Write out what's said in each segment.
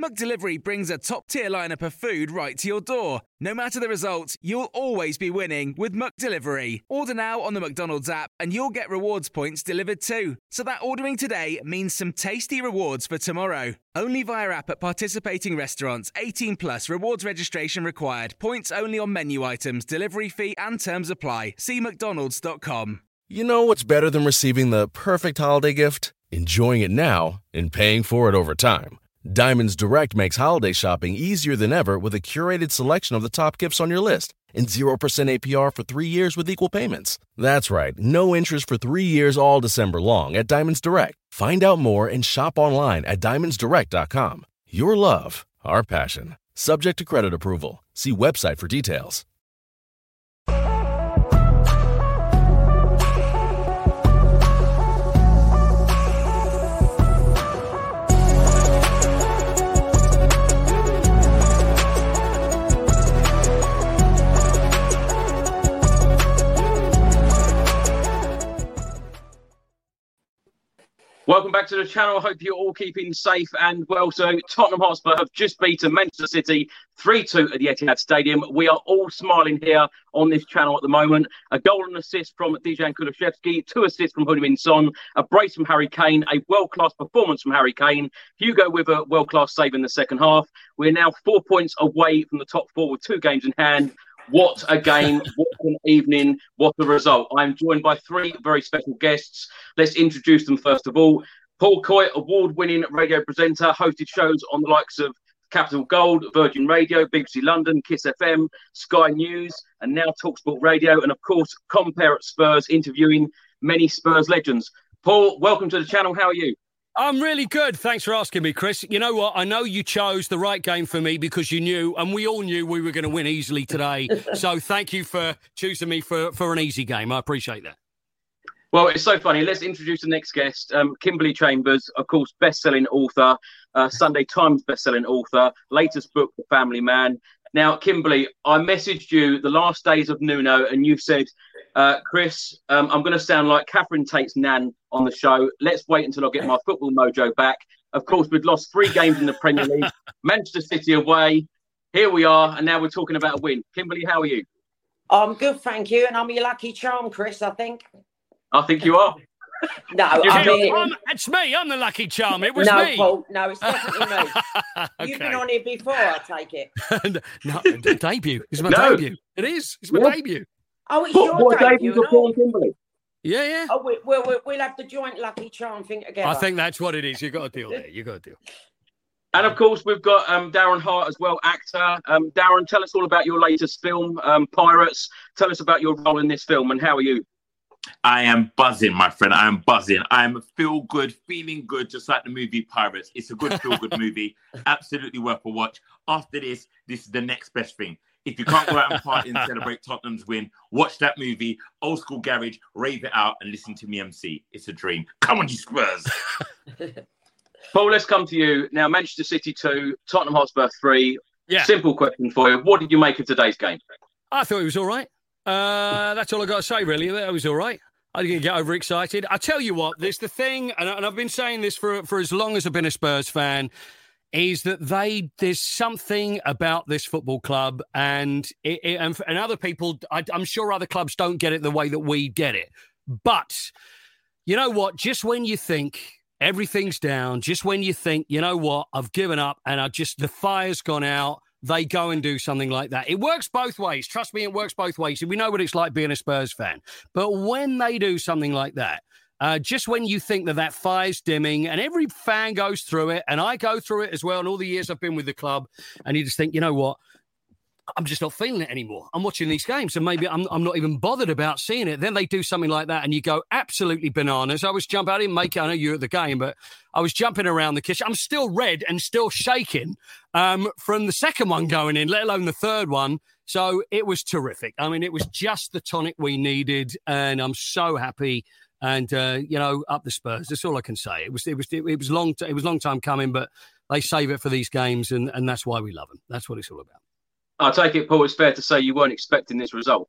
McDelivery brings a top-tier lineup of food right to your door. No matter the result, you'll always be winning with McDelivery. Order now on the McDonald's app and you'll get rewards points delivered too. So that ordering today means some tasty rewards for tomorrow. Only via app at participating restaurants. 18 plus rewards registration required. Points only on menu items, delivery fee and terms apply. See mcdonalds.com. You know what's better than receiving the perfect holiday gift? Enjoying it now and paying for it over time. Diamonds Direct makes holiday shopping easier than ever with a curated selection of the top gifts on your list and 0% APR for three years with equal payments. That's right, no interest for three years all December long at Diamonds Direct. Find out more and shop online at diamondsdirect.com. Your love, our passion. Subject to credit approval. See website for details. Welcome back to the channel. I hope you're all keeping safe and well. So, Tottenham Hotspur have just beaten Manchester City 3 2 at the Etihad Stadium. We are all smiling here on this channel at the moment. A goal and assist from Dejan Kulusevski, two assists from Heung-min Son, a brace from Harry Kane, a world class performance from Harry Kane, Hugo with a world class save in the second half. We're now four points away from the top four with two games in hand. What a game, what an evening, what a result. I'm joined by three very special guests. Let's introduce them first of all. Paul Coyte, award winning radio presenter, hosted shows on the likes of Capital Gold, Virgin Radio, BBC London, Kiss FM, Sky News, and now Talksport Radio, and of course, Compare at Spurs, interviewing many Spurs legends. Paul, welcome to the channel. How are you? I'm really good. Thanks for asking me, Chris. You know what? I know you chose the right game for me because you knew, and we all knew we were going to win easily today. so thank you for choosing me for, for an easy game. I appreciate that. Well, it's so funny. Let's introduce the next guest, um, Kimberley Chambers, of course, best-selling author, uh, Sunday Times best-selling author, latest book, The Family Man. Now, Kimberley, I messaged you the last days of Nuno, and you said uh, Chris, um, I'm going to sound like Catherine Tate's nan on the show. Let's wait until I get my football mojo back. Of course, we'd lost three games in the Premier League, Manchester City away. Here we are, and now we're talking about a win. Kimberley, how are you? I'm good, thank you. And I'm your lucky charm, Chris, I think. I think you are. No, I mean, I'm, it's me. I'm the lucky charm. It was no, me. Paul, no, it's definitely me. okay. You've been on here before, I take it. no, debut. It's my No. debut. It is. It's my Yeah. debut. Oh, it's What, your what debut. debut and Paul all. Kimberley? Yeah, yeah. Oh, we, we'll, we'll, we'll have the joint lucky charm thing together. I think that's what it is. You've got a deal there. You've got a deal. And of course, we've got um, Darren Hart as well, actor. Um, Darren, tell us all about your latest film, um, Pirates. Tell us about your role in this film and how are you? I am buzzing, my friend. I am buzzing. I am feel good, feeling good, just like the movie Pirates. It's a good feel good movie. Absolutely worth a watch. After this, this is the next best thing. If you can't go out and party and celebrate Tottenham's win, watch that movie, Old School Garage, rave it out, and listen to me MC. It's a dream. Come on, you Spurs. Paul, let's come to you. Now, Manchester City 2, Tottenham Hotspur 3. Yeah. Simple question for you. What did you make of today's game? I thought it was all right. Uh, that's all I got to say, really. That was all right. I didn't get overexcited. I tell you what, there's the thing, and, and I've been saying this for for as long as I've been a Spurs fan, is that they there's something about this football club, and it, it, and, and other people, I, I'm sure other clubs don't get it the way that we get it. But you know what? Just when you think everything's down, just when you think, you know what, I've given up, and I just the fire's gone out they go and do something like that. It works both ways. Trust me, it works both ways. We know what it's like being a Spurs fan. But when they do something like that, uh, just when you think that that fire's dimming, and every fan goes through it, and I go through it as well, and all the years I've been with the club, and you just think, you know what? I'm just not feeling it anymore. I'm watching these games, and maybe I'm, I'm not even bothered about seeing it. Then they do something like that, and you go absolutely bananas. I was jumping, I didn't make it. I know you at the game, but I was jumping around the kitchen. I'm still red and still shaking um, from the second one going in, let alone the third one. So it was terrific. I mean, it was just the tonic we needed, and I'm so happy. And uh, you know, up the Spurs. That's all I can say. It was, it was, it was long. It was long time coming, but they save it for these games, and, and that's why we love them. That's what it's all about. I take it, Paul. It's fair to say you weren't expecting this result.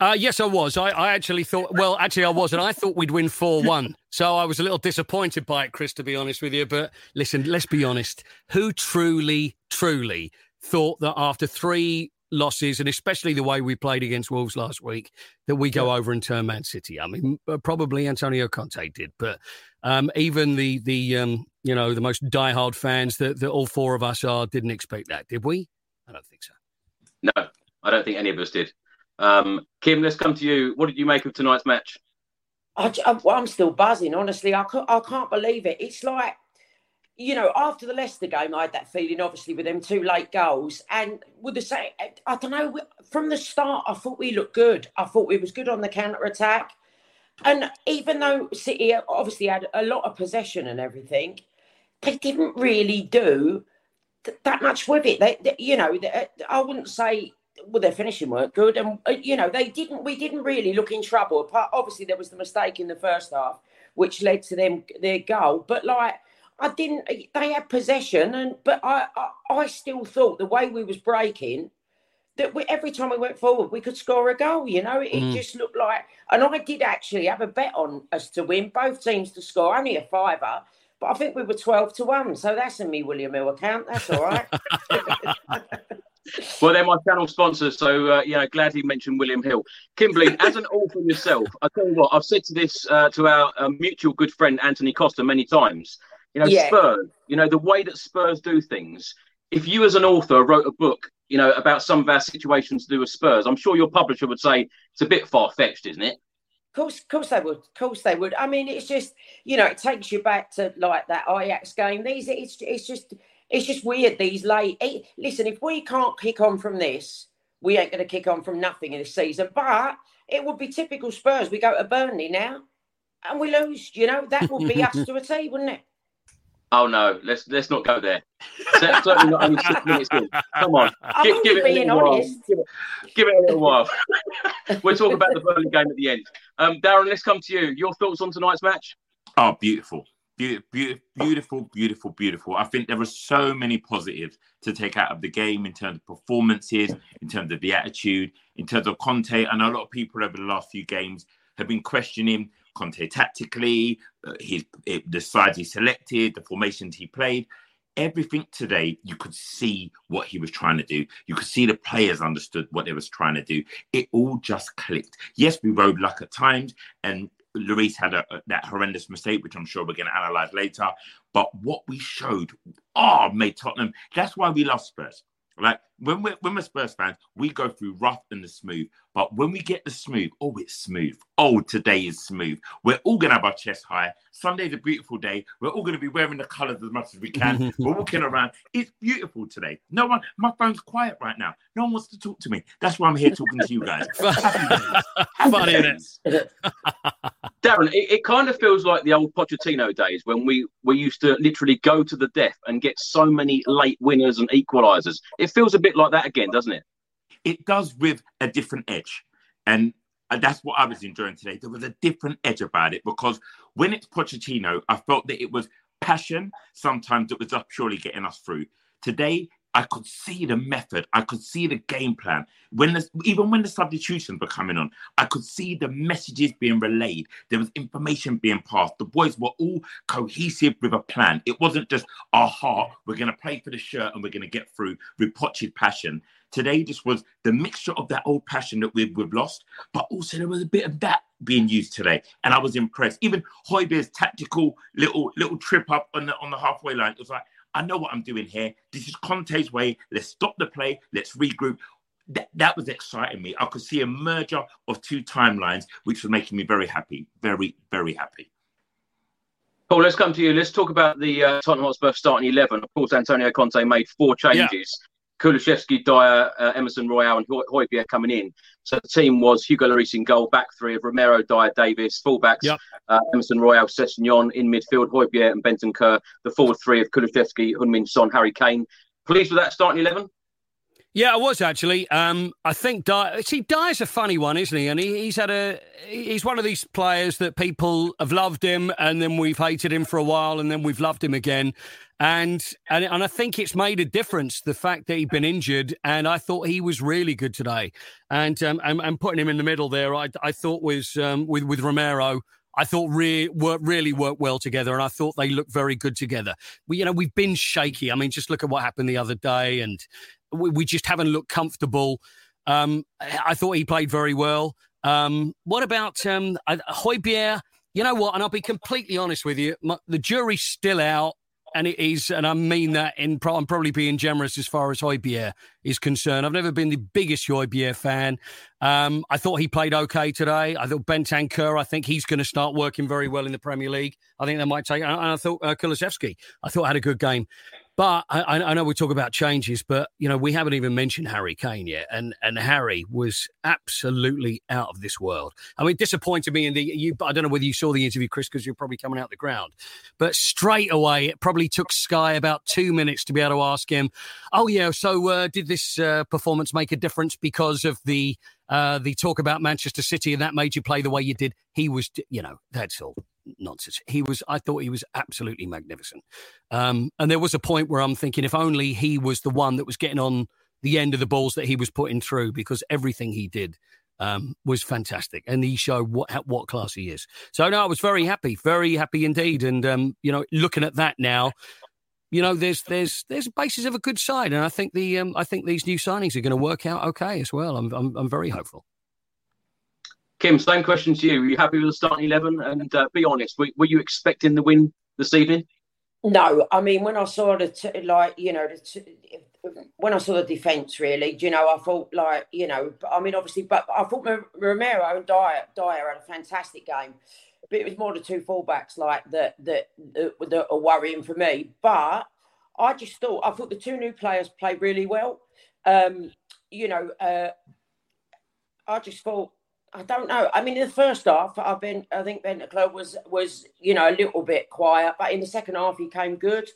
Uh, yes, I was. I, I actually thought, well, actually, I was, and I thought we'd win 4 1. So I was a little disappointed by it, Chris, to be honest with you. But listen, let's be honest. Who truly, truly thought that after three losses, and especially the way we played against Wolves last week, that we go yeah. over and turn Man City? I mean, probably Antonio Conte did, but um, even the, the um, you know, the most diehard fans that, that all four of us are didn't expect that, did we? I don't think so. No, I don't think any of us did. Um, Kim, let's come to you. What did you make of tonight's match? I, am still buzzing, honestly. I, I can't believe it. It's like, you know, after the Leicester game, I had that feeling, obviously, with them two late goals. And with the same, I don't know, from the start, I thought we looked good. I thought we was good on the counter attack. And even though City obviously had a lot of possession and everything, they didn't really do th- that much with it. They, they you know, they, I wouldn't say well, their finishing weren't good, and uh, you know they didn't. We didn't really look in trouble. Apart, obviously, there was the mistake in the first half, which led to them their goal. But like, I didn't. They had possession, and but I, I, I still thought the way we was breaking, that we, every time we went forward, we could score a goal. You know, it, mm. just looked like. And I did actually have a bet on us to win, both teams to score, only a fiver. But I think we were twelve to one, so that's in me William Hill account. That's all right. well, they're my channel sponsors, so uh, yeah, glad he mentioned William Hill. Kimberley, as an author yourself, I tell you what, I've said to this uh, to our uh, mutual good friend Anthony Costa many times. You know, yeah. Spurs. You know the way that Spurs do things. If you, as an author, wrote a book, you know, about some of our situations to do with Spurs, I'm sure your publisher would say it's a bit far fetched, isn't it? Course, course they would. Of course they would. I mean, it's just you know, it takes you back to like that Ajax game. These, it's it's just it's just weird these late. Eh, listen, if we can't kick on from this, we ain't going to kick on from nothing in this season. But it would be typical Spurs. We go to Burnley now, and we lose. You know that would be us to a T, wouldn't it? Oh no, let's let's not go there. Certainly not only six minutes in. Come on, give, give it a little while. Give it, give it, a little while. we'll talk about the Burnley game at the end. Um, Darren, let's come to you. Your thoughts on tonight's match? Oh, beautiful. Beautiful, beautiful, beautiful, beautiful. I think there are so many positives to take out of the game in terms of performances, in terms of the attitude, in terms of Conte. And a lot of people over the last few games have been questioning Conte tactically, uh, his it, the sides he selected, the formations he played. Everything today, you could see what he was trying to do. You could see the players understood what they was trying to do. It all just clicked. Yes, we rode luck at times, and Lloris had a, that horrendous mistake, which I'm sure we're going to analyze later. But what we showed, oh, made Tottenham. That's why we love Spurs. Like when we're when we're Spurs fans, we go through rough and the smooth. But when we get the smooth, oh, it's smooth. Oh, today is smooth. We're all gonna have our chest high. Sunday's a beautiful day. We're all gonna be wearing the colours as much as we can. we're walking around. It's beautiful today. No one, my phone's quiet right now. No one wants to talk to me. That's why I'm here talking to you guys. Funny, it? Darren, it, it, kind of feels like the old Pochettino days when we, we used to literally go to the death and get so many late winners and equalisers. It feels a bit like that again, doesn't it? It does with a different edge. And that's what I was enjoying today. There was a different edge about it because when it's Pochettino, I felt that it was passion. Sometimes it was just purely getting us through. Today, I could see the method. I could see the game plan. When the, even when the substitutions were coming on, I could see the messages being relayed. There was information being passed. The boys were all cohesive with a plan. It wasn't just our heart. We're going to play for the shirt and we're going to get through with passion. Today, this was the mixture of that old passion that we've, we've lost, but also there was a bit of that being used today, and I was impressed. Even Højbjerg's tactical little little trip up on the on the halfway line. It was like I know what I'm doing here. This is Conte's way. Let's stop the play. Let's regroup. That, that was exciting me. I could see a merger of two timelines, which was making me very happy. Very, very happy. Paul, let's come to you. Let's talk about the uh, Tottenham Hotspur starting 11. Of course, Antonio Conte made four changes. Yeah. Kulusevski, Dier, uh, Emerson Royal, and Højbjerg coming in. So the team was Hugo Lloris in goal, back three of Romero, Dier, Davies, fullbacks, yep. uh, Emerson Royal, Sessegnon in midfield, Højbjerg and Bentancur, the forward three of Kulusevski, Heung-min Son, Harry Kane. Pleased with that starting 11? Yeah, I was actually. Um, I think Dier, see Dier's a funny one, isn't he? And he, he's had a he's one of these players that people have loved him, and then we've hated him for a while, and then we've loved him again. And and and I think it's made a difference the fact that he'd been injured, and I thought he was really good today. And um, and, and putting him in the middle there, I I thought was um, with with Romero. I thought re- work, really worked well together, and I thought they looked very good together. We, you know, we've been shaky. I mean, just look at what happened the other day, and we, we just haven't looked comfortable. Um, I thought he played very well. Um, what about um, Højbjerg? You know what? And I'll be completely honest with you. My, the jury's still out and it is, and I mean that in I'm probably being generous as far as Højbjerg is concerned. I've never been the biggest Højbjerg fan. Um, I thought he played okay today. I thought Bentancur, I think he's going to start working very well in the Premier League. I think that might take, and I thought uh, I thought had a good game. But I, I, know we talk about changes, but you know we haven't even mentioned Harry Kane yet, and and Harry was absolutely out of this world. I mean, disappointed me in the you. I don't know whether you saw the interview, Chris, because you're probably coming out the ground. But straight away, it probably took Sky about two minutes to be able to ask him, "Oh yeah, so uh, did this uh, performance make a difference because of the uh, the talk about Manchester City and that made you play the way you did?" He was, you know, that's all nonsense. He was, I thought he was absolutely magnificent. Um, and there was a point where I'm thinking, if only he was the one that was getting on the end of the balls that he was putting through, because everything he did um, was fantastic, and he showed what what class he is. So no, I was very happy, very happy indeed. And um, you know, looking at that now, you know, there's there's there's basis of a good side, and I think the um, I think these new signings are going to work out okay as well. I'm I'm, I'm very hopeful. Kim, same question to you. Are you happy with the starting 11? And uh, be honest, were, were, you expecting the win this evening? No, I mean, when I saw the, t- like, you know, t- when I saw the defence, really, you know, I thought, like, you know, I mean, obviously, but I thought Romero and Dier, Dier had a fantastic game. But it was more the two fullbacks, like, that, that, that, that are worrying for me. But I just thought, I thought the two new players played really well. Um, you know, uh, I just thought I don't know. I mean, in the first half, I've been. I think Ben Bentancur was was you know a little bit quiet, but in the second half, he came good.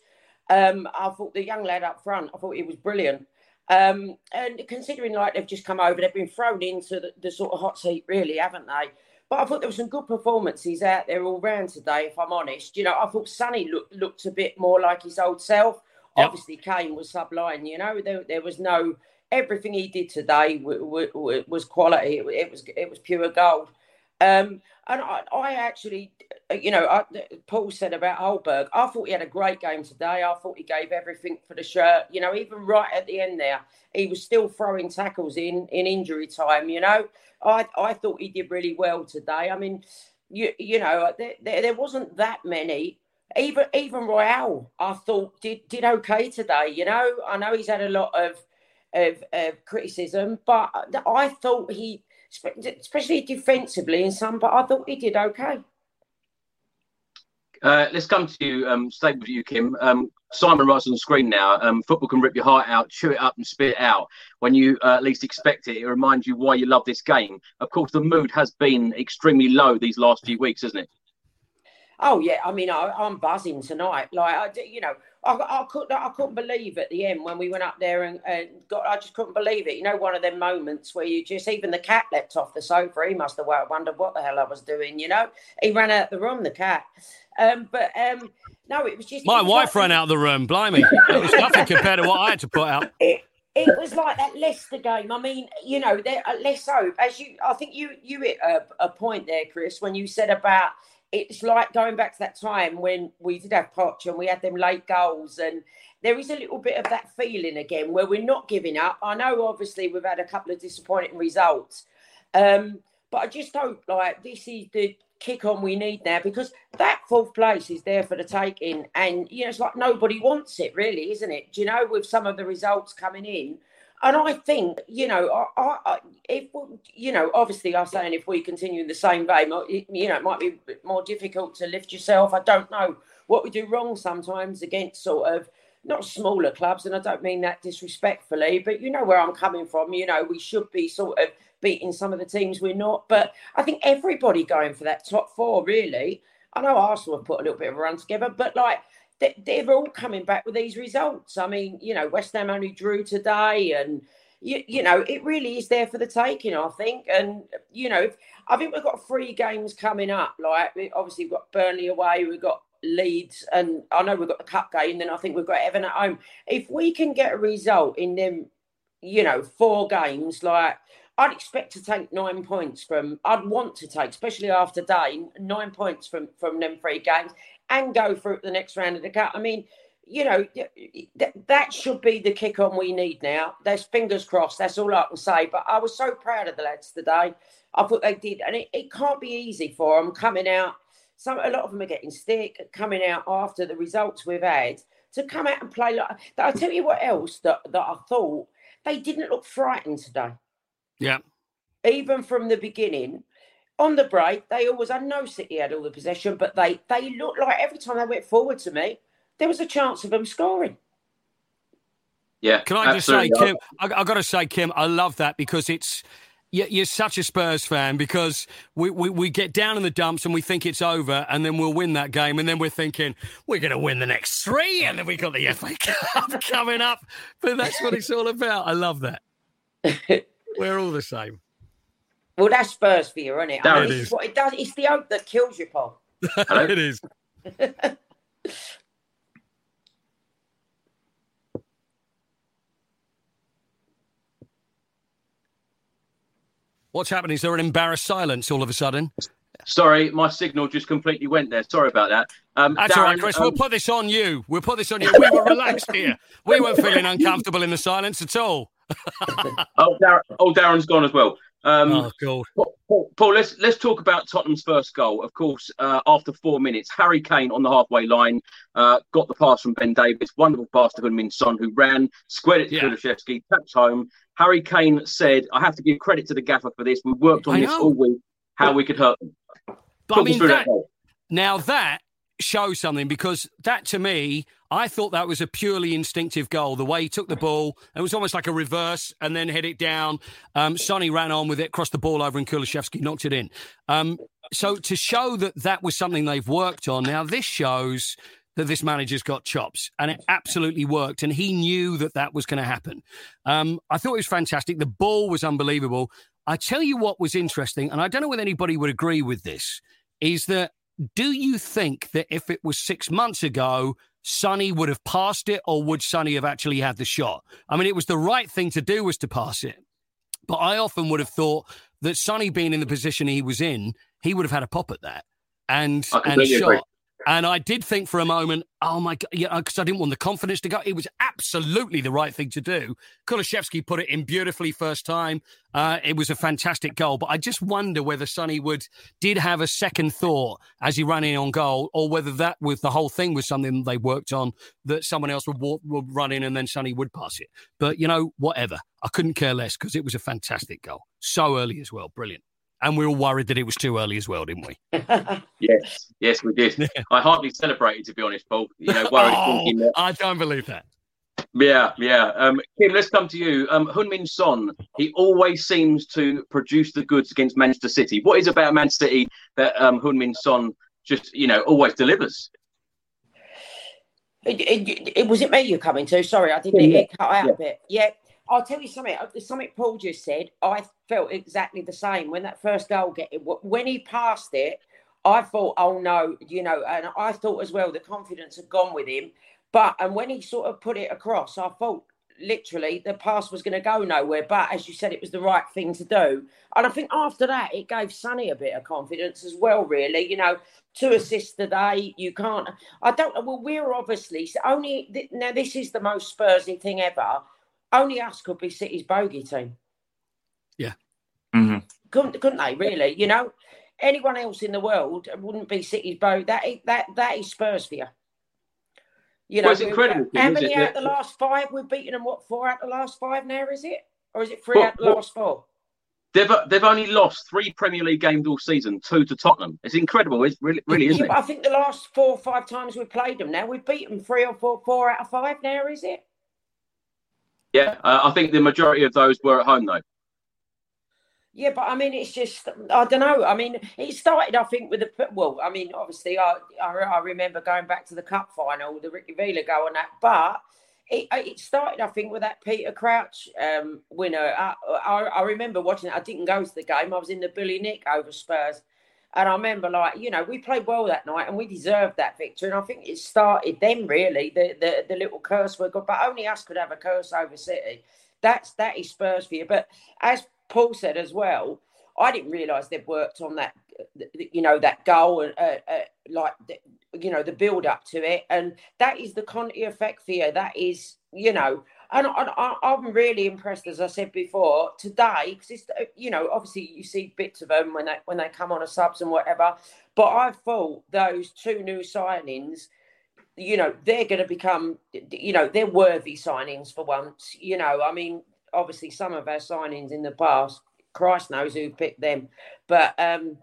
Um, I thought the young lad up front, I thought he was brilliant. Um, and considering like they've just come over, they've been thrown into the, the, sort of hot seat, really, haven't they? But I thought there were some good performances out there all round today. If I'm honest, you know, I thought Sonny looked looked a bit more like his old self. Yep. Obviously, Kane was sublime. You know, there there was no everything he did today w- w- was quality. It, it, was it was pure gold. Um, and I, I, actually, you know, I, Paul said about Højbjerg. I thought he had a great game today. I thought he gave everything for the shirt. You know, even right at the end there, he was still throwing tackles in in injury time. You know, I I thought he did really well today. I mean, you you know, there, there, there wasn't that many even even Royal, I thought did did okay today. You know, I know he's had a lot of of, of criticism, but I thought he, especially defensively in some, but I thought he did okay. Uh, let's come to you, um, stay with you, Kim. Um, Simon writes on the screen now. Um, football can rip your heart out, chew it up, and spit it out. When you uh, least expect it, it reminds you why you love this game. Of course, the mood has been extremely low these last few weeks, isn't it? Oh yeah, I mean, I, am buzzing tonight. Like I, you know, I, I couldn't, I couldn't believe at the end when we went up there and, and got. I just couldn't believe it. You know, one of them moments where you just even the cat leapt off the sofa. He must have wondered what the hell I was doing. You know, he ran out of the room. The cat. Um, but um, no, it was just my was wife like, ran out of the room. Blimey, it was nothing compared to what I had to put out. It, it was like that Leicester game. I mean, you know, there uh, less so as you. I think you you hit a, a point there, Chris, when you said about it's like going back to that time when we did have Poch and we had them late goals and there is a little bit of that feeling again where we're not giving up. I know obviously we've had a couple of disappointing results. Um, but I just hope like this is the kick on we need now because that fourth place is there for the taking and you know it's like nobody wants it really isn't it do you know with some of the results coming in and I think, you know, I, I, if you know, obviously, I'm saying if we continue in the same vein, you know, it might be more difficult to lift yourself. I don't know what we do wrong sometimes against sort of not smaller clubs, and I don't mean that disrespectfully, but you know where I'm coming from. You know, we should be sort of beating some of the teams we're not, but I think everybody going for that top four really. I know Arsenal have put a little bit of a run together, but like they're all coming back with these results. I mean, you know, West Ham only drew today, and you, you know, it really is there for the taking, I think. And, you know, I think we've got three games coming up. Like, obviously, we've got Burnley away, we've got Leeds, and I know we've got the cup game, then I think we've got Everton at home. If we can get a result in them, you know, four games, like, I'd expect to take nine points from. I'd want to take, especially after day, nine points from from them three games, and go through the next round of the cup. I mean, you know, that should be the kick on we need now. There's fingers crossed. That's all I can say. But I was so proud of the lads today. I thought they did, and it, it can't be easy for them coming out. Some a lot of them are getting sick coming out after the results we've had to come out and play like. I tell you what else that that I thought they didn't look frightened today. Yeah. Even from the beginning, on the break, they always. I know City had all the possession, but they they looked like every time they went forward to me, there was a chance of them scoring. Yeah. Can I just say, Kim? I, I got to say, Kim, I love that because it's you're such a Spurs fan because we, we, we, get down in the dumps and we think it's over and then we'll win that game and then we're thinking we're going to win the next three and then we got the FA Cup coming up. But that's what it's all about. I love that. we're all the same. Well, that's Spurs for you, isn't it? I mean, it is. What it does. It's the hope that kills you, Paul. it is. What's happening? Is there an embarrassed silence all of a sudden? Sorry, my signal just completely went there. Sorry about that. Um, That's Darren, all right, Chris. Um, we'll put this on you. We'll put this on you. We were relaxed here. We weren't feeling uncomfortable in the silence at all. oh, Darren, oh, Darren's gone as well. Um, oh God, Paul, Paul, let's let's talk about Tottenham's first goal. Of course, uh, after four minutes, Harry Kane on the halfway line uh, got the pass from Ben Davies, wonderful pass to Heung-min Son, who ran, squared it to yeah. Kulusevski, tapped home. Harry Kane said, "I have to give credit to the gaffer for this. We worked on I this know. all week, how we could hurt them." But Talk I mean, that, that now that show something because that to me, I thought that was a purely instinctive goal. The way he took the ball, it was almost like a reverse and then hit it down. Um, Sonny ran on with it, crossed the ball over, and Kulusevski knocked it in. Um, so to show that that was something they've worked on, now this shows that this manager's got chops, and it absolutely worked. And he knew that that was going to happen. Um, I thought it was fantastic. The ball was unbelievable. I tell you what was interesting, and I don't know whether anybody would agree with this, is that do you think that if it was six months ago, Sonny would have passed it, or would Sonny have actually had the shot? I mean, it was the right thing to do was to pass it, but I often would have thought that Sonny being in the position he was in, he would have had a pop at that and and shot. Agree. And I did think for a moment, oh my God, because I didn't want the confidence to go. It was absolutely the right thing to do. Kulusevski put it in beautifully first time. Uh, it was a fantastic goal. But I just wonder whether Sonny would did have a second thought as he ran in on goal, or whether that was the whole thing was something they worked on that someone else would, walk, would run in and then Sonny would pass it. But, you know, whatever. I couldn't care less because it was a fantastic goal. So early as well. Brilliant. And we were all worried that it was too early as well, didn't we? yes, yes, we did. I hardly celebrated, to be honest, Paul. You know, worried. oh, I don't believe that. Yeah, yeah. Um, Kim, let's come to you. Um, Heung-min Son, he always seems to produce the goods against Manchester City. What is about Man City that um, Heung-min Son just, you know, always delivers? It, it, it, was it me you're coming to? Sorry, I didn't yeah, cut out yeah. a bit. Yeah, I'll tell you something. Uh, something Paul just said. I felt exactly the same when that first goal get. When he passed it, I thought, oh no, you know, and I thought as well the confidence had gone with him. But and when he sort of put it across, I thought literally the pass was going to go nowhere. But as you said, it was the right thing to do. And I think after that, it gave Sonny a bit of confidence as well. Really, you know, two assists today. You can't. I don't. Know. Well, we're obviously only now. This is the most Spursy thing ever only us could be City's bogey team. Yeah. Mm-hmm. Couldn't, couldn't they, really? You know, anyone else in the world wouldn't be City's bogey. That, that, that is Spurs for you. You know, well, it's incredible. How many out the last five? We've beaten them, what, four out of the last five now, is it? Or is it three out of the last four? They've, they've only lost three Premier League games all season, two to Tottenham. It's incredible. It's really, really isn't yeah, it? I think the last four or five times we've played them now, we've beaten three or four, four out of five now, is it? Yeah, uh, I think the majority of those were at home though. Yeah, but I mean, it's just I don't know. I mean, it started, I think, with the well. I mean, obviously, I I, I remember going back to the cup final, the Ricky Villa goal and that. But it, it started, I think, with that Peter Crouch um, winner. I, I, I, remember watching it. I didn't go to the game. I was in the Billy Nick over Spurs. And I remember, like, you know, we played well that night and we deserved that victory. And I think it started then, really, the, the, the little curse we got. But only us could have a curse over City. That's That is Spurs for you. But as Paul said as well, I didn't realise they'd worked on that, you know, that goal and uh, uh, like, you know, the build up to it. And that is the Conte effect for you. That is, you know, and I, am really impressed, as I said before, today because it's you know obviously you see bits of them when they when they come on a subs and whatever. But I thought those two new signings, you know, they're going to become, you know, they're worthy signings for once. You know, I mean, obviously some of our signings in the past Christ knows who picked them. But um,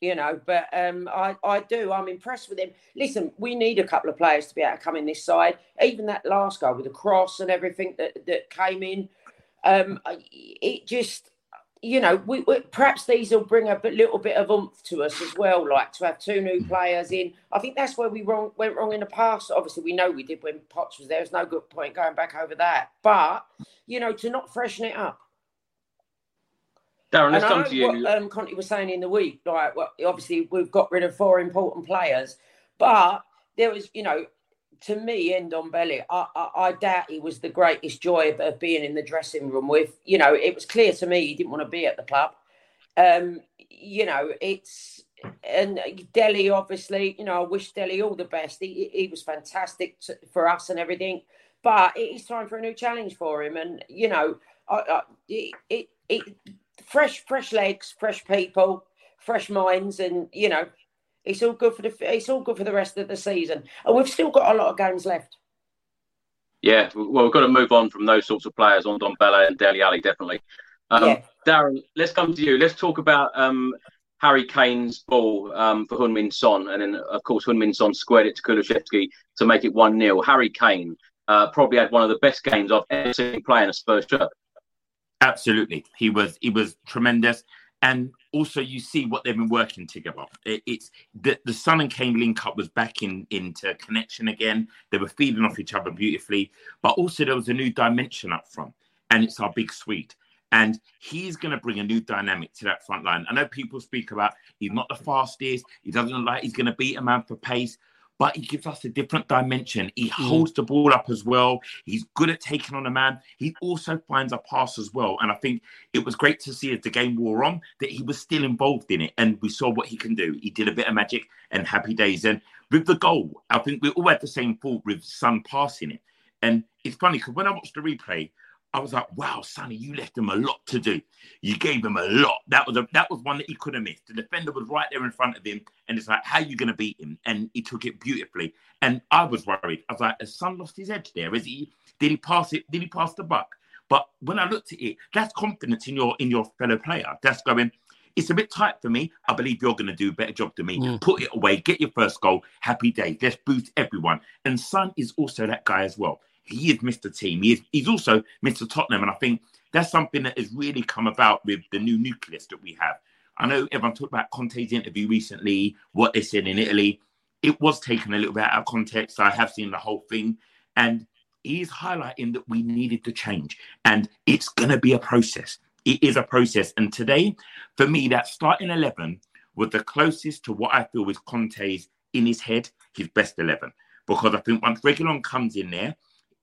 you know, but um, I, I do. I'm impressed with him. Listen, we need a couple of players to be able to come in this side. Even that last goal with the cross and everything that, that came in, um, it just, you know, we, we, perhaps these will bring a little bit of oomph to us as well. Like to have two new players in. I think that's where we wrong, went wrong in the past. Obviously, we know we did when Poch was there. There's no good point going back over that. But you know, to not freshen it up Darren, let's come to you. What, um, Conte was saying in the week, like, well, obviously we've got rid of four important players, but there was, you know, to me, Ndombele, I, I, I doubt he was the greatest joy of, of, being in the dressing room with. You know, it was clear to me he didn't want to be at the club. Um, you know, it's and Dele obviously, you know, I wish Dele all the best. He, he was fantastic to, for us and everything, but it is time for a new challenge for him. And you know, I, I, it, it, it fresh, fresh legs, fresh people, fresh minds, and you know, it's all good for the it's all good for the rest of the season. And we've still got a lot of games left. Yeah, well, we've got to move on from those sorts of players on Ndombele and Dele Alli, definitely. Um, yeah. Darren, let's come to you. Let's talk about um, Harry Kane's ball um, for Heung-min Son. And then, of course, Heung-min Son squared it to Kulusevski to make it 1 0. Harry Kane uh, probably had one of the best games I've ever seen play in a Spurs shirt. Absolutely, he was he was tremendous, and also you see what they've been working together. It, it's the the Son and Kane link up was back in into connection again. They were feeding off each other beautifully, but also there was a new dimension up front, and it's our big Swede. And he's going to bring a new dynamic to that front line. I know people speak about he's not the fastest. He doesn't look like he's going to beat a man for pace but he gives us a different dimension. He mm. holds the ball up as well. He's good at taking on a man. He also finds a pass as well. And I think it was great to see as the game wore on that he was still involved in it. And we saw what he can do. He did a bit of magic and happy days. And with the goal, I think we all had the same thought with Son passing it. And it's funny because when I watched the replay, I was like, wow, Sonny, you left him a lot to do. You gave him a lot. That was a that was one that he could have missed. The defender was right there in front of him, and it's like, how are you going to beat him? And he took it beautifully. And I was worried. I was like, has Son lost his edge there? Is he? Did he pass it? Did he pass the buck? But when I looked at it, that's confidence in your in your fellow player. That's going. It's a bit tight for me. I believe you're going to do a better job than me. Mm. Put it away, get your first goal. Happy day. Let's boost everyone. And Son is also that guy as well he is Mr. Team. He is, he's also Mr. Tottenham. And I think that's something that has really come about with the new nucleus that we have. I know everyone talked about Conte's interview recently, what they said in Italy. It was taken a little bit out of context. I have seen the whole thing. And he's highlighting that we needed to change. And it's going to be a process. It is a process. And today, for me, that starting 11 was the closest to what I feel was Conte's in his head, his best 11. Because I think once Reguilon comes in there,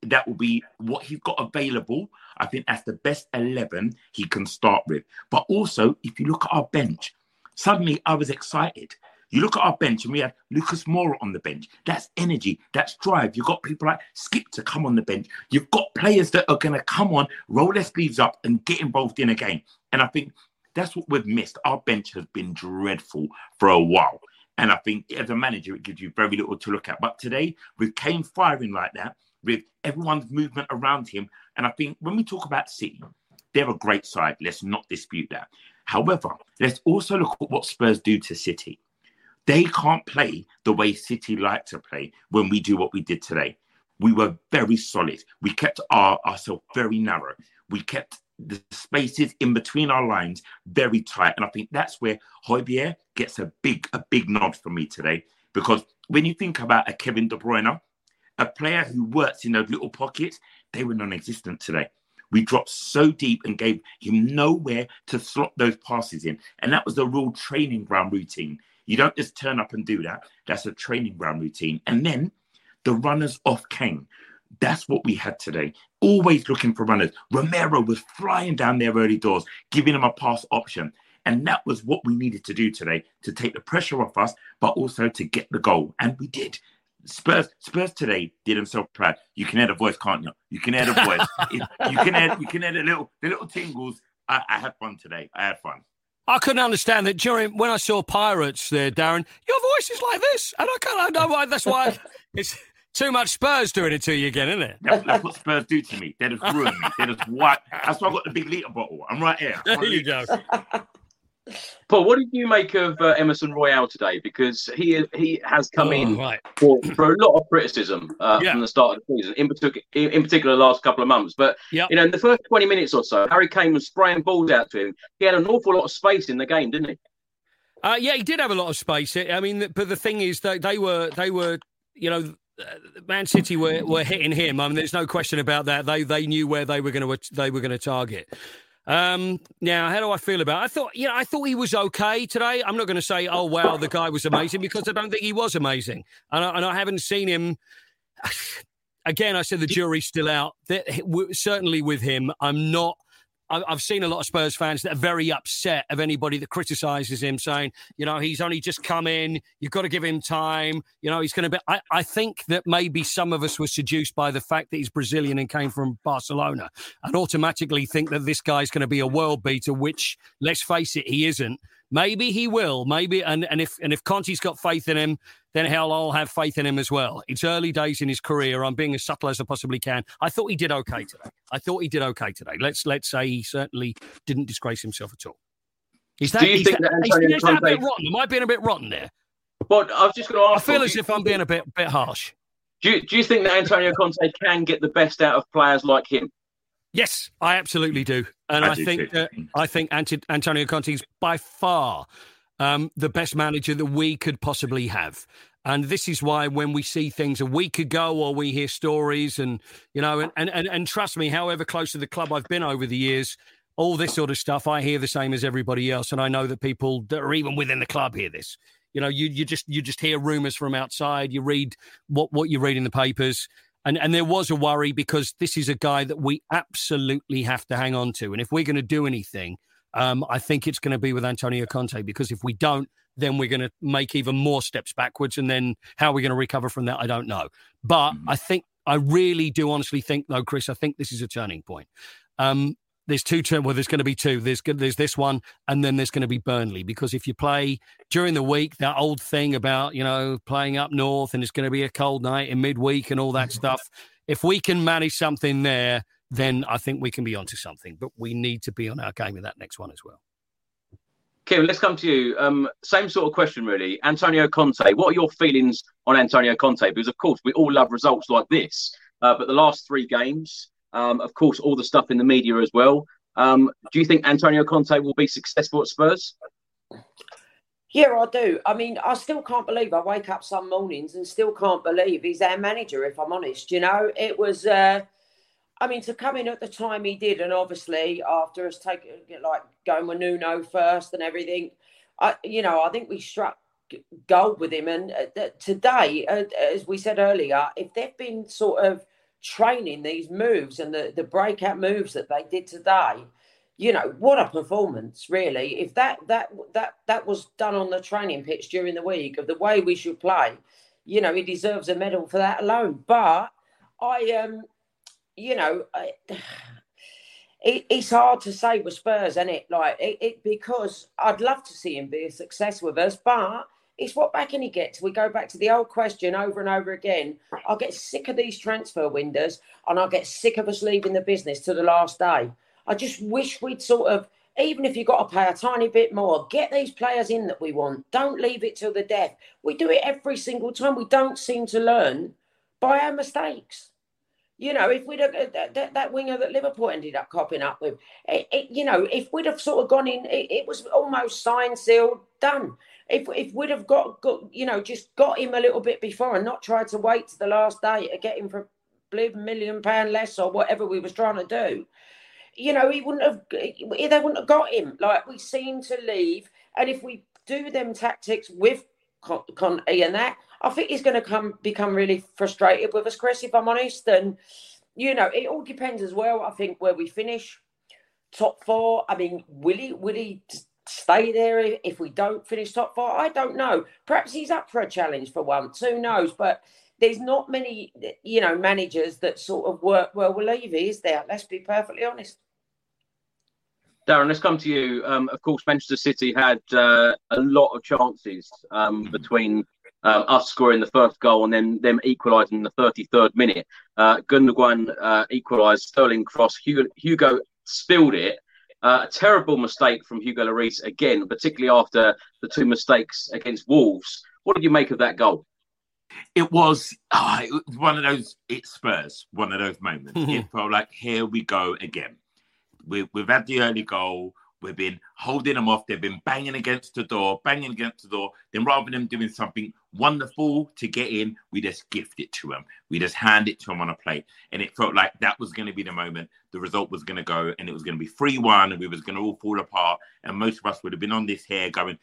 that will be what he's got available. I think that's the best 11 he can start with. But also, if you look at our bench, suddenly I was excited. You look at our bench and we have Lucas Moura on the bench. That's energy, that's drive. You've got people like Skipp to come on the bench. You've got players that are going to come on, roll their sleeves up, and get involved in a game. And I think that's what we've missed. Our bench has been dreadful for a while. And I think as a manager, it gives you very little to look at. But today, with Kane firing like that, with everyone's movement around him. And I think when we talk about City, they're a great side. Let's not dispute that. However, let's also look at what Spurs do to City. They can't play the way City like to play when we do what we did today. We were very solid. We kept our ourselves very narrow. We kept the spaces in between our lines very tight. And I think that's where Højbjerg gets a big, a big nod from me today. Because when you think about a Kevin De Bruyne, a player who works in those little pockets, they were non-existent today. We dropped so deep and gave him nowhere to slot those passes in. And that was the real training ground routine. You don't just turn up and do that. That's a training ground routine. And then the runners off came. That's what we had today. Always looking for runners. Romero was flying down their early doors, giving them a pass option. And that was what we needed to do today to take the pressure off us, but also to get the goal. And we did. Spurs Spurs today did themselves proud. You can hear the voice, can't you? You can hear the voice. it, you can hear you can hear the little the little tingles. I, I had fun today. I had fun. I couldn't understand that during when I saw Pirates there, Darren. Your voice is like this, and I can't know why. That's why it's too much Spurs doing it to you again, isn't it? That's, that's what Spurs do to me. They just ruin me. They just what? That's why I got the big liter bottle. I'm right here. There you go. Paul, what did you make of uh, Emerson Royal today? Because he he has come Oh, in right. for, for a lot of criticism uh, Yeah. from the start of the season, in particular, in, particular, the last couple of months. But Yep. you know, in the first twenty minutes or so, Harry Kane was spraying balls out to him. He had an awful lot of space in the game, didn't he? Uh, yeah, he did have a lot of space. I mean, but the thing is that they were they were you know. uh, Man City were, were hitting him. I mean, there's no question about that. They they knew where they were going to they were going to target. Um, now, how do I feel about? It? I thought, you know, I thought he was okay today. I'm not going to say, oh wow, the guy was amazing because I don't think he was amazing, and I, and I haven't seen him. Again, I said the jury's still out. That- Certainly with him, I'm not. I've seen a lot of Spurs fans that are very upset of anybody that criticises him, saying, you know, he's only just come in. You've got to give him time. You know, he's going to be. I, I think that maybe some of us were seduced by the fact that he's Brazilian and came from Barcelona, and automatically think that this guy's going to be a world beater. Which, let's face it, he isn't. Maybe he will. Maybe, and, and if and if Conte's got faith in him, then hell, I'll have faith in him as well. It's early days in his career. I'm being as subtle as I possibly can. I thought he did okay today. I thought he did okay today. Let's let's say he certainly didn't disgrace himself at all. Is that, Do you is think that, that is- Antonio is that a bit Conte- rotten? Am I being a bit rotten there? But I was just going to I feel as if I'm being a bit bit harsh. Do you, do you think that Antonio Conte can get the best out of players like him? Yes, I absolutely do, and I I, do think that I think Ant- Antonio Conte is by far um, the best manager that we could possibly have. And this is why when we see things a week ago or we hear stories and, you know, and, and, and, and trust me, however close to the club I've been over the years, all this sort of stuff, I hear the same as everybody else. And I know that people that are even within the club hear this. You know, you, you just you just hear rumors from outside, you read what, what you read in the papers. And, and there was a worry because this is a guy that we absolutely have to hang on to. And if we're going to do anything, um, I think it's going to be with Antonio Conte because if we don't, then we're going to make even more steps backwards. And then how are we're going to recover from that, I don't know. But I think, I really do honestly think, though, Chris, I think this is a turning point. Um, there's two turn. Well, there's going to be two. There's there's this one, and then there's going to be Burnley. Because if you play during the week, that old thing about you know playing up north, and it's going to be a cold night in midweek and all that stuff. If we can manage something there, then I think we can be onto something. But we need to be on our game with that next one as well. Kim, let's come to you. Um, same sort of question, really. Antonio Conte, what are your feelings on Antonio Conte? Because, of course, we all love results like this. Uh, but the last three games, um, of course, all the stuff in the media as well. Um, do you think Antonio Conte will be successful at Spurs? Yeah, I do. I mean, I still can't believe I wake up some mornings and still can't believe he's our manager, if I'm honest. You know, it was, uh, I mean, to come in at the time he did, and obviously after us taking, like, going with Nuno first and everything, I, you know, I think we struck gold with him. And uh, today, uh, as we said earlier, if they've been sort of training these moves and the, the breakout moves that they did today, you know what a performance really. If that that that that was done on the training pitch during the week of the way we should play you know he deserves a medal for that alone. But i um you know I, it, it's hard to say with spurs isn't it? Like it, it because i'd love to see him be a success with us but it's what backing he gets. We go back to the old question over and over again. I'll get sick of these transfer windows and I'll get sick of us leaving the business to the last day. I just wish we'd sort of, even if you've got to pay a tiny bit more, get these players in that we want. Don't leave it till the death. We do it every single time. We don't seem to learn by our mistakes. You know, if we'd have uh, that, that, that winger that Liverpool ended up copping up with, it, it, you know, if we'd have sort of gone in, it, it, was almost signed, sealed, done. If if we'd have got, got, you know, just got him a little bit before and not tried to wait to the last day to get him for a million pound less or whatever we was trying to do, you know, he wouldn't have, they wouldn't have got him. Like we seem to leave, and if we do them tactics with Conte and that, I think he's going to come become really frustrated with us, Chris. If I'm honest, and you know, it all depends as well. I think where we finish, top four. I mean, will he will he stay there if we don't finish top four? I don't know. Perhaps he's up for a challenge for once. Who knows? But there's not many, you know, managers that sort of work well with Levy, is there? Let's be perfectly honest. Darren, let's come to you. Um, of course, Manchester City had uh, a lot of chances um, between uh, us scoring the first goal and then them equalising in the 33rd minute. Uh, Gundogan uh, equalised, Sterling cross, Hugo spilled it. Uh, a terrible mistake from Hugo Lloris again, particularly after the two mistakes against Wolves. What did you make of that goal? It was, oh, it was one of those, it Spurs, one of those moments. it felt like, here we go again we, we've had the early goal. We've been holding them off. They've been banging against the door, banging against the door. Then rather than doing something wonderful to get in, we just gift it to them. We just hand it to them on a plate. And it felt like that was going to be the moment the result was going to go and it was going to be 3 1 and we was going to all fall apart. And most of us would have been on this here going,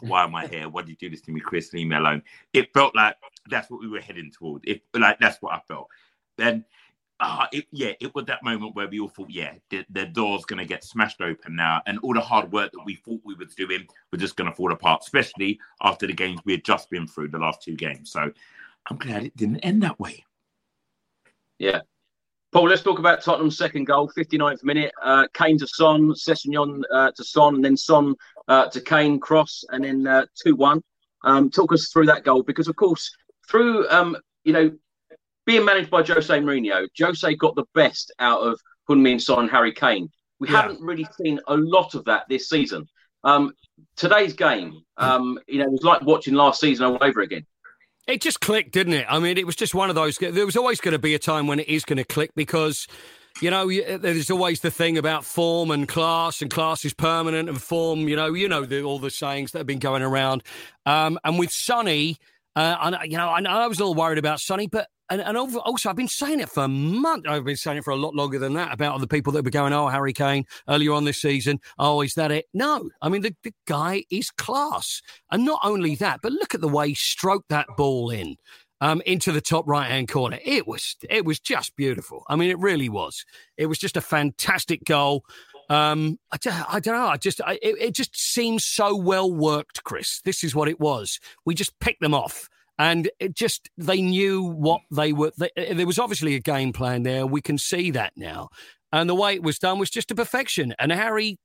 why am I here? Why did you do this to me, Chris? Leave me alone. It felt like that's what we were heading toward. It like that's what I felt. Then uh, it, yeah, it was that moment where we all thought, yeah, the, the door's going to get smashed open now. And all the hard work that we thought we was doing was just going to fall apart, especially after the games we had just been through, the last two games. So I'm glad it didn't end that way. Yeah. Paul, let's talk about Tottenham's second goal, 59th minute. Uh, Kane to Son, Sessegnon uh, to Son, and then Son uh, to Kane cross, and then uh, 2 1. Um, talk us through that goal because, of course, through um, you know being managed by Jose Mourinho, Jose got the best out of Heung-min Son and Harry Kane. We yeah. haven't really seen a lot of that this season. Um, today's game, um, you know, it was like watching last season all over again. It just clicked, didn't it? I mean, it was just one of those. There was always going to be a time when it is going to click because, you know, there's always the thing about form and class, and class is permanent, and form, you know, you know, the, all the sayings that have been going around. Um, and with Sonny, uh, and you know, I, I was a little worried about Sonny, but and, and also, I've been saying it for months. I've been saying it for a lot longer than that about other people that were going, oh, Harry Kane earlier on this season. Oh, is that it? No. I mean, the, the guy is class. And not only that, but look at the way he stroked that ball in. Um, into the top right hand corner. It was it was just beautiful. I mean, it really was. It was just a fantastic goal. Um, I, I don't know. I just I, it, it just seems so well worked, Chris. This is what it was. We just picked them off and it just they knew what they were. They, there was obviously a game plan there. We can see that now, and the way it was done was just to perfection. And Harry,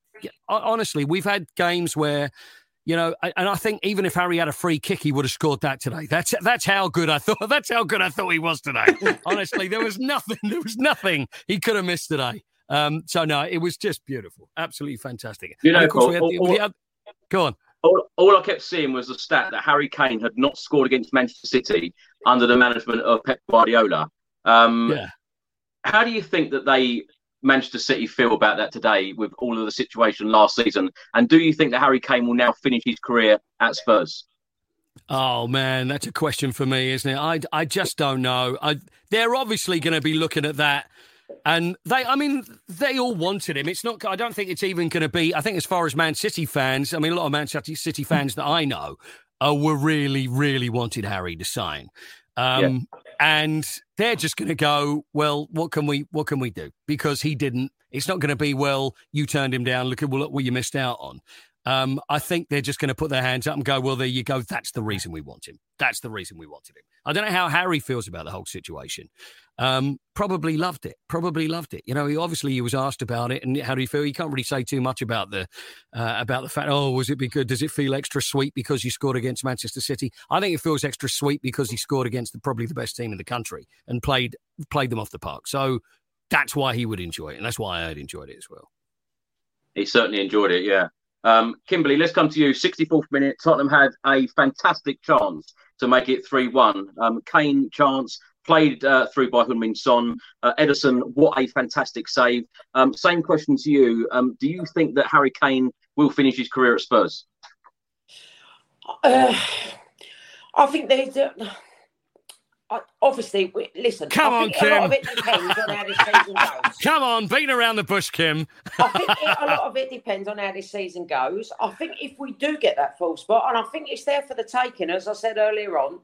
honestly, we've had games where. You know, and I think even if Harry had a free kick, he would have scored that today. That's that's how good I thought. That's how good I thought he was today. Honestly, there was nothing. There was nothing he could have missed today. Um, so no, it was just beautiful, absolutely fantastic. You know, Paul, the, the, go on all, all I kept seeing was the stat that Harry Kane had not scored against Manchester City under the management of Pep Guardiola. Um, yeah. How do you think that they Manchester City feel about that today with all of the situation last season? And do you think that Harry Kane will now finish his career at Spurs? Oh man, that's a question for me, isn't it? I, I just don't know. I, they're obviously going to be looking at that and they, I mean, they all wanted him. It's not, I don't think it's even going to be, I think as far as Man City fans, I mean, a lot of Man City fans that I know uh, were really, really wanted Harry to sign. Um, yeah. And they're just going to go, well, what can we, what can we do? Because he didn't, it's not going to be, well, you turned him down. Look at well what you missed out on. Um, I think they're just going to put their hands up and go, well, there you go. That's the reason we want him. That's the reason we wanted him. I don't know how Harry feels about the whole situation. Um, probably loved it. Probably loved it. You know, he obviously he was asked about it, and how do you feel? You can't really say too much about the uh, about the fact. Oh, was it because does it feel extra sweet because you scored against Manchester City? I think it feels extra sweet because he scored against the, probably the best team in the country and played played them off the park. So that's why he would enjoy it, and that's why I'd enjoyed it as well. He certainly enjoyed it. Yeah. Um, Kimberly, let's come to you. 64th minute, Tottenham had a fantastic chance to make it 3 1. Um, Kane chance, played uh, through by Heung-min Son. Uh, Ederson, what a fantastic save. Um, same question to you. Um, do you think that Harry Kane will finish his career at Spurs? Uh, I think there's. Uh, obviously, we, listen. Come on, Kim. A lot of it depends on how this season goes. Come on, beating around the bush, Kim. I think it, a lot of it depends on how this season goes. I think if we do get that full spot, and I think it's there for the taking, as I said earlier on,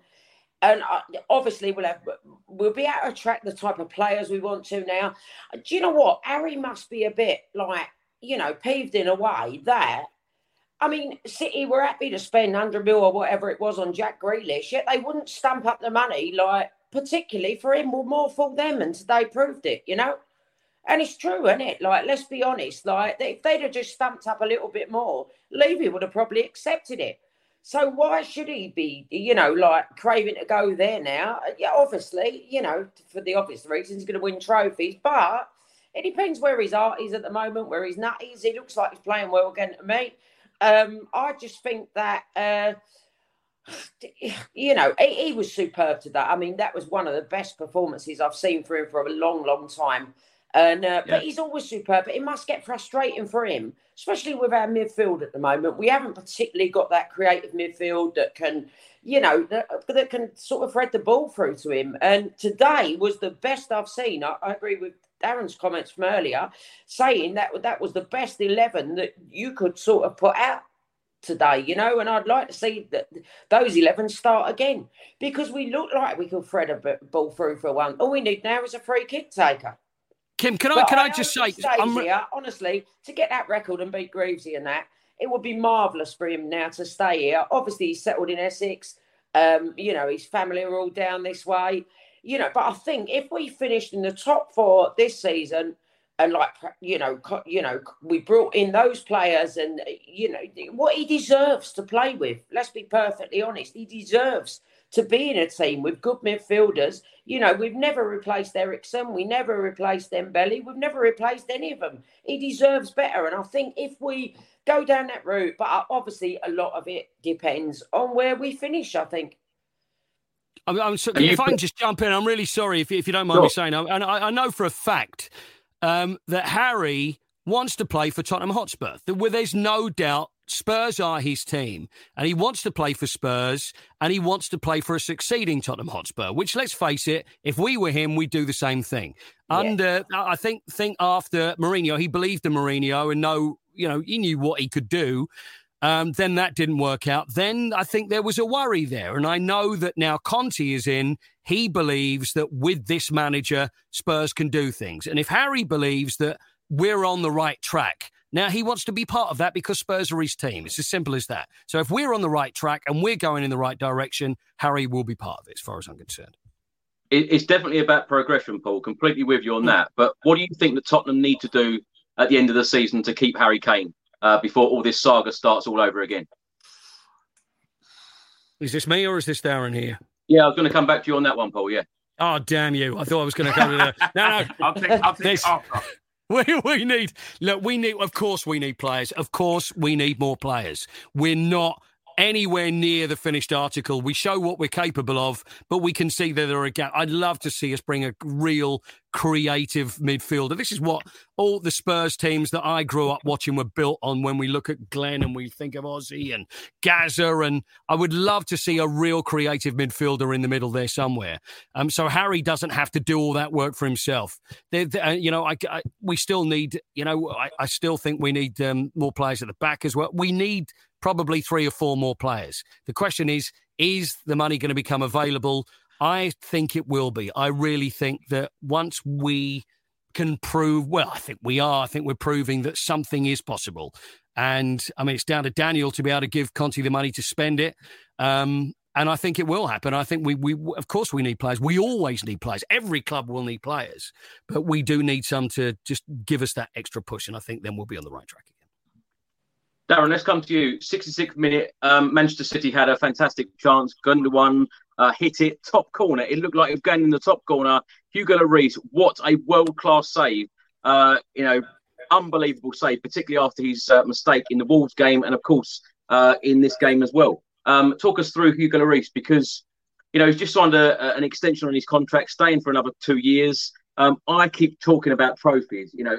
and uh, obviously we'll have we'll be able to attract the type of players we want to now. Do you know what? Harry must be a bit like you know peeved in a way that. I mean, City were happy to spend 100 mil or whatever it was on Jack Grealish, yet they wouldn't stump up the money, like, particularly for him, will more for them, and today proved it, you know? And it's true, isn't it? Like, let's be honest. Like, if they'd have just stumped up a little bit more, Levy would have probably accepted it. So why should he be, you know, like craving to go there now? Yeah, obviously, you know, for the obvious reasons, he's going to win trophies. But it depends where his heart is at the moment, where his nut is. He looks like he's playing well again to me. Um, I just think that. Uh, you know, he, he, was superb to that. I mean, that was one of the best performances I've seen for him for a long, long time. And uh, yeah. but he's always superb. But it must get frustrating for him, especially with our midfield at the moment. We haven't particularly got that creative midfield that can, you know, that, that can sort of thread the ball through to him. And today was the best I've seen. I, I agree with Darren's comments from earlier, saying that that was the best eleven that you could sort of put out today, you know, and I'd like to see that those 11 start again because we look like we can thread a ball through for one. All we need now is a free kick taker. Kim, can I can I, I just say, here, honestly, to get that record and beat Greavesy and that, it would be marvellous for him now to stay here. Obviously, he's settled in Essex. Um, you know, his family are all down this way. You know, but I think if we finished in the top four this season, and like you know, you know, we brought in those players, and you know what he deserves to play with. Let's be perfectly honest; he deserves to be in a team with good midfielders. You know, we've never replaced Eriksen, we never replaced Dembele, we've never replaced any of them. He deserves better, and I think if we go down that route, but obviously a lot of it depends on where we finish. I think. I'm, I'm so, if I can just jump in, I'm really sorry if, if you don't mind sure. me saying, and I, I know for a fact um, that Harry wants to play for Tottenham Hotspur. Where there's no doubt Spurs are his team, and he wants to play for Spurs, and he wants to play for a succeeding Tottenham Hotspur. Which, let's face it, if we were him, we'd do the same thing. Yeah. Under, I think, think after Mourinho, he believed in Mourinho and know, you know, he knew what he could do. Um, then that didn't work out. Then I think there was a worry there, and I know that now Conte is in. He believes that with this manager, Spurs can do things, and if Harry believes that we're on the right track now, he wants to be part of that because Spurs are his team. It's as simple as that. So if we're on the right track and we're going in the right direction, Harry will be part of it, as far as I'm concerned. It's definitely about progression, Paul. Completely with you on that. But what do you think that Tottenham need to do at the end of the season to keep Harry Kane uh, before all this saga starts all over again? Is this me or is this Darren here? Yeah, I was going to come back to you on that one, Paul. Yeah. Oh, damn you. I thought I was going to come to the. No, no. I'll take, I'll take this, We, we need look. We need, of course, we need players. Of course, we need more players. We're not anywhere near the finished article. We show what we're capable of, but we can see that there are gaps. I'd love to see us bring a real creative midfielder. This is what all the Spurs teams that I grew up watching were built on when we look at Glenn and we think of Ozzy and Gazza. And I would love to see a real creative midfielder in the middle there somewhere. Um, so Harry doesn't have to do all that work for himself. They're, they're, uh, you know, I, I, we still need, you know, I, I still think we need um, more players at the back as well. We need probably three or four more players. The question is, is the money going to become available? I think it will be. I really think that once we can prove, well, I think we are. I think we're proving that something is possible. And I mean, it's down to Daniel to be able to give Conte the money to spend it. Um, and I think it will happen. I think we, we, of course, we need players. We always need players. Every club will need players, but we do need some to just give us that extra push. And I think then we'll be on the right track. Darren, let's come to you. 66 minute, um, Manchester City had a fantastic chance. Gundogan uh, hit it top corner. It looked like it was going in the top corner. Hugo Lloris, what a world class save! Uh, you know, unbelievable save, particularly after his uh, mistake in the Wolves game, and of course uh, in this game as well. Um, talk us through Hugo Lloris because you know, he's just signed a, a, an extension on his contract, staying for another two years. Um, I keep talking about trophies, you know,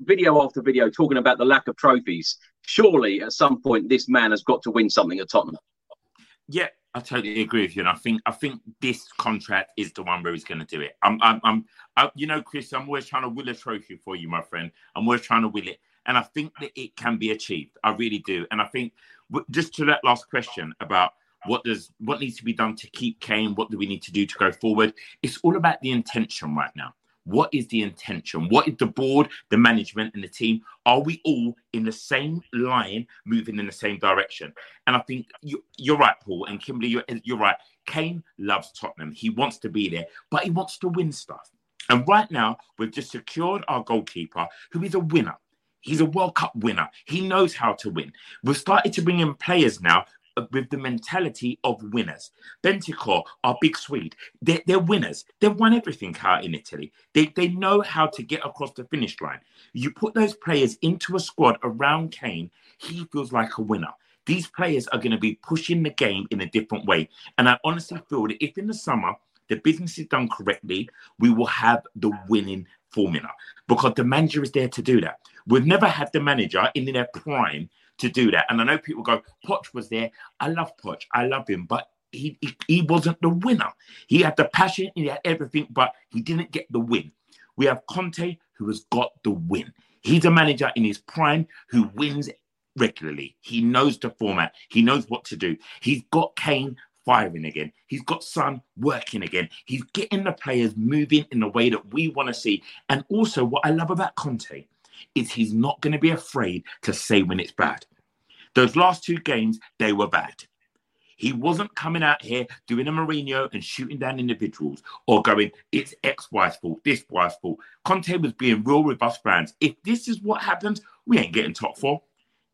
video after video, talking about the lack of trophies. Surely, at some point, this man has got to win something at Tottenham. Yeah, I totally agree with you, and I think I think this contract is the one where he's going to do it. I'm, I'm, I'm I, you know, Chris, I'm always trying to will a trophy for you, my friend. I'm always trying to will it, and I think that it can be achieved. I really do, and I think just to that last question about what does what needs to be done to keep Kane, what do we need to do to go forward? It's all about the intention right now. What is the intention? What is the board, the management, and the team? Are we all in the same line, moving in the same direction? And I think you, are right, Paul and Kimberly. You're, you're right. Kane loves Tottenham. He wants to be there, but he wants to win stuff. And right now, we've just secured our goalkeeper, who is a winner. He's a World Cup winner. He knows how to win. We've started to bring in players now with the mentality of winners. Bentancur, are big Swede, they're, they're, winners. They've won everything out in Italy. They, they know how to get across the finish line. You put those players into a squad around Kane, he feels like a winner. These players are going to be pushing the game in a different way. And I honestly feel that if in the summer the business is done correctly, we will have the winning formula because the manager is there to do that. We've never had the manager in their prime to do that. And I know people go, Poch was there. I love Poch. I love him. But he, he, he wasn't the winner. He had the passion, he had everything, but he didn't get the win. We have Conte who has got the win. He's a manager in his prime who wins regularly. He knows the format. He knows what to do. He's got Kane firing again. He's got Son working again. He's getting the players moving in the way that we want to see. And also, what I love about Conte is he's not going to be afraid to say when it's bad. Those last two games, they were bad. He wasn't coming out here doing a Mourinho and shooting down individuals or going, it's X, Y's fault, this Y's fault. Conte was being real with us fans. If this is what happens, we ain't getting top four.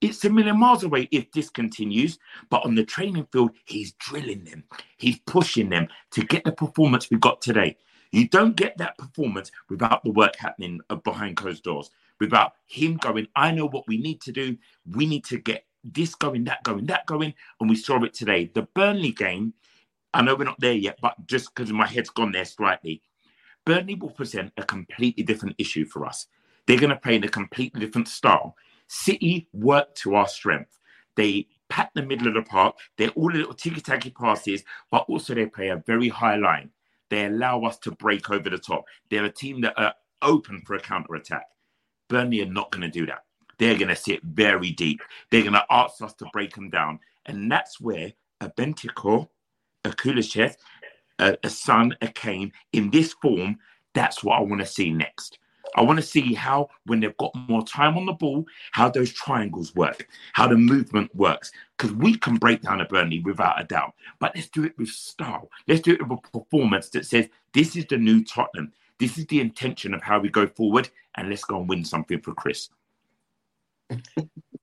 It's a million miles away if this continues. But on the training field, he's drilling them. He's pushing them to get the performance we got today. You don't get that performance without the work happening uh, behind closed doors without him going, I know what we need to do. We need to get this going, that going, that going. And we saw it today. The Burnley game, I know we're not there yet, but just because my head's gone there slightly, Burnley will present a completely different issue for us. They're going to play in a completely different style. City work to our strength. They pat the middle of the park. They're all little ticky-tacky passes, but also they play a very high line. They allow us to break over the top. They're a team that are open for a counter attack. Burnley are not going to do that. They're going to sit very deep. They're going to ask us to break them down. And that's where a Bentancur, a Kulusevski, a, a Son, a Kane, in this form, that's what I want to see next. I want to see how, when they've got more time on the ball, how those triangles work, how the movement works. Because we can break down a Burnley without a doubt. But let's do it with style. Let's do it with a performance that says, this is the new Tottenham. This is the intention of how we go forward, and let's go and win something for Chris.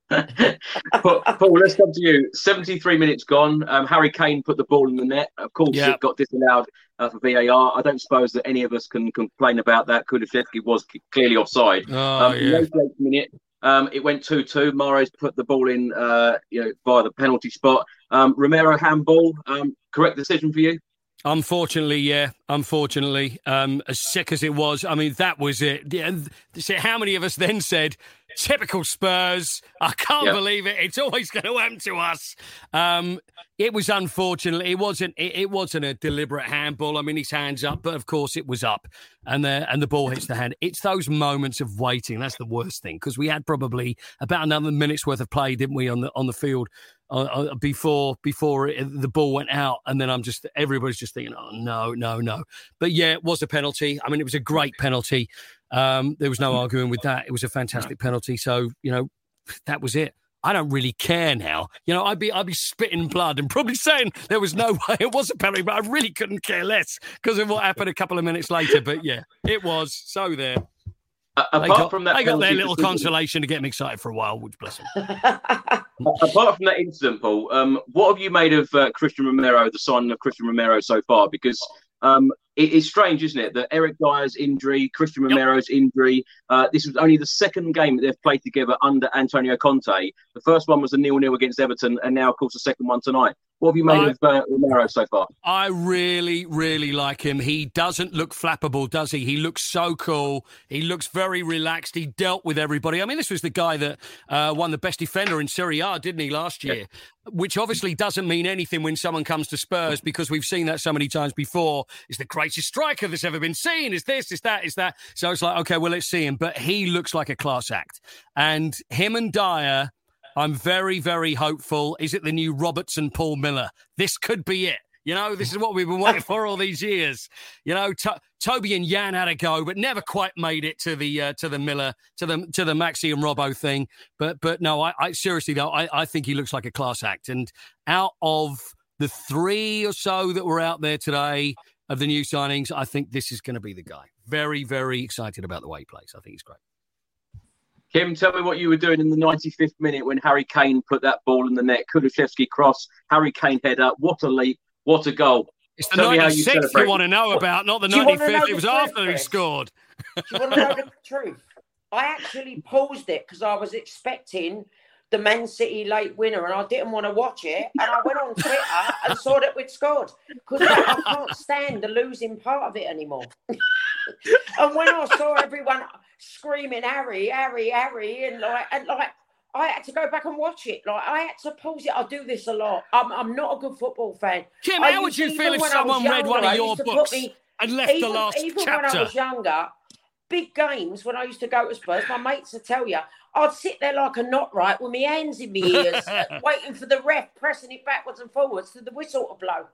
Paul, let's come to you. 73 minutes gone. Um, Harry Kane put the ball in the net. Of course, yeah. it got disallowed uh, for VAR. I don't suppose that any of us can complain about that. Kulusevski was clearly offside. Oh, um, yeah. minute, um, it went 2 2. Mahrez put the ball in uh, you know, via the penalty spot. Um, Romero handball. Um, correct decision for you? Unfortunately, yeah. Unfortunately, um, as sick as it was, I mean, that was it. How many of us then said, "Typical Spurs"? I can't yep. believe it. It's always going to happen to us. Um, it was unfortunate. It wasn't. It, it, wasn't a deliberate handball. I mean, his hands up, but of course it was up, and the and the ball hits the hand. It's those moments of waiting. That's the worst thing because we had probably about another minute's worth of play, didn't we, on the on the field? Uh, uh, before before it, the ball went out, and then I'm just everybody's just thinking, oh no, no, no. But yeah, it was a penalty. I mean, it was a great penalty. Um, there was no arguing with that. It was a fantastic penalty. So you know, that was it. I don't really care now. You know, I'd be I'd be spitting blood and probably saying there was no way it was a penalty, but I really couldn't care less because of what happened a couple of minutes later. But yeah, it was. So there. Uh, apart got, from that, they got their little consolation to get me excited for a while, which bless them. apart from that incident, Paul, um, what have you made of uh, Cristian Romero, the signing of Cristian Romero so far? Because um, it is strange, isn't it, that Eric Dier's injury, Cristian Romero's yep. injury. Uh, this was only the second game that they've played together under Antonio Conte. The first one was a nil-nil against Everton, and now, of course, the second one tonight. What have you made I- of uh, Romero so far? I really, really like him. He doesn't look flappable, does he? He looks so cool. He looks very relaxed. He dealt with everybody. I mean, this was the guy that uh, won the best defender in Serie A, didn't he, last year? Which obviously doesn't mean anything when someone comes to Spurs because we've seen that so many times before. Is the greatest striker that's ever been seen? Is this? Is that? Is that? So it's like, okay, well, let's see him. But he looks like a class act, and him and Dier. I'm very, very hopeful. Is it the new Roberts and Paul Miller? This could be it. You know, this is what we've been waiting for all these years. You know, to- Toby and Jan had a go, but never quite made it to the uh, to the Miller to the to the Maxi and Robbo thing. But but no, I, I seriously though, I, I think he looks like a class act. And out of the three or so that were out there today of the new signings, I think this is going to be the guy. Very very excited about the way he plays. I think he's great. Kim, tell me what you were doing in the 95th minute when Harry Kane put that ball in the net. Kulusevski cross, Harry Kane header. What a leap! What a goal! It's the Tell me how you 96th you, want to know about, not the Do you wanna know 95th. It was truth, after he scored. Do you want to know the truth? I actually paused it because I was expecting the Man City late winner and I didn't want to watch it. And I went on Twitter and saw that we'd scored because I, I can't stand the losing part of it anymore. and when I saw everyone screaming Harry, Harry, Harry, and like and like I had to go back and watch it. Like I had to pause it. I do this a lot. I'm, I'm not a good football fan. Kim, I how would you feel if when I was someone read one of your used to put books me- and left even, the last even when I was younger, big games when I used to go to Spurs, my mates would tell you, I'd sit there like a knot right with my hands in my ears, waiting for the ref, pressing it backwards and forwards to the whistle to blow.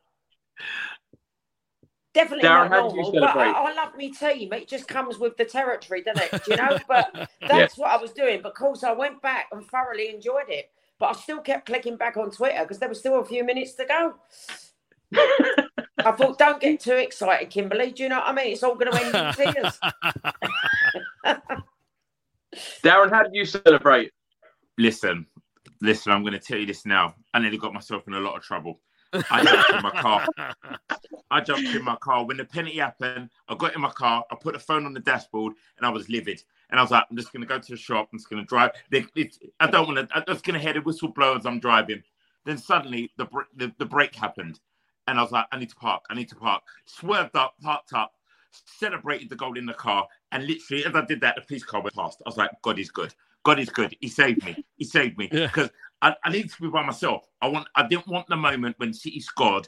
Definitely Darren, not how do you normal, but I. I love my team. It just comes with the territory, doesn't it? Do you know? But that's what I was doing. But of course, I went back and thoroughly enjoyed it. But I still kept clicking back on Twitter because there was still a few minutes to go. I thought, don't get too excited, Kimberly. Do you know what I mean? It's all going to end in tears. Darren, how did you celebrate? Listen, listen, I'm going to tell you this now. I nearly got myself in a lot of trouble. I jumped in my car. I jumped in my car. When the penalty happened, I got in my car, I put the phone on the dashboard, and I was livid. And I was like, I'm just going to go to the shop. I'm just going to drive. They- it's- I don't want to, I'm just going to hear the whistle blow as I'm driving. Then suddenly the, the, the break happened. And I was like, I need to park. I need to park. Swerved up, parked up, celebrated the goal in the car. And literally, as I did that, the police car went past. I was like, God is good. God is good. He saved me. He saved me. Because I, I need to be by myself. I want. I didn't want the moment when City scored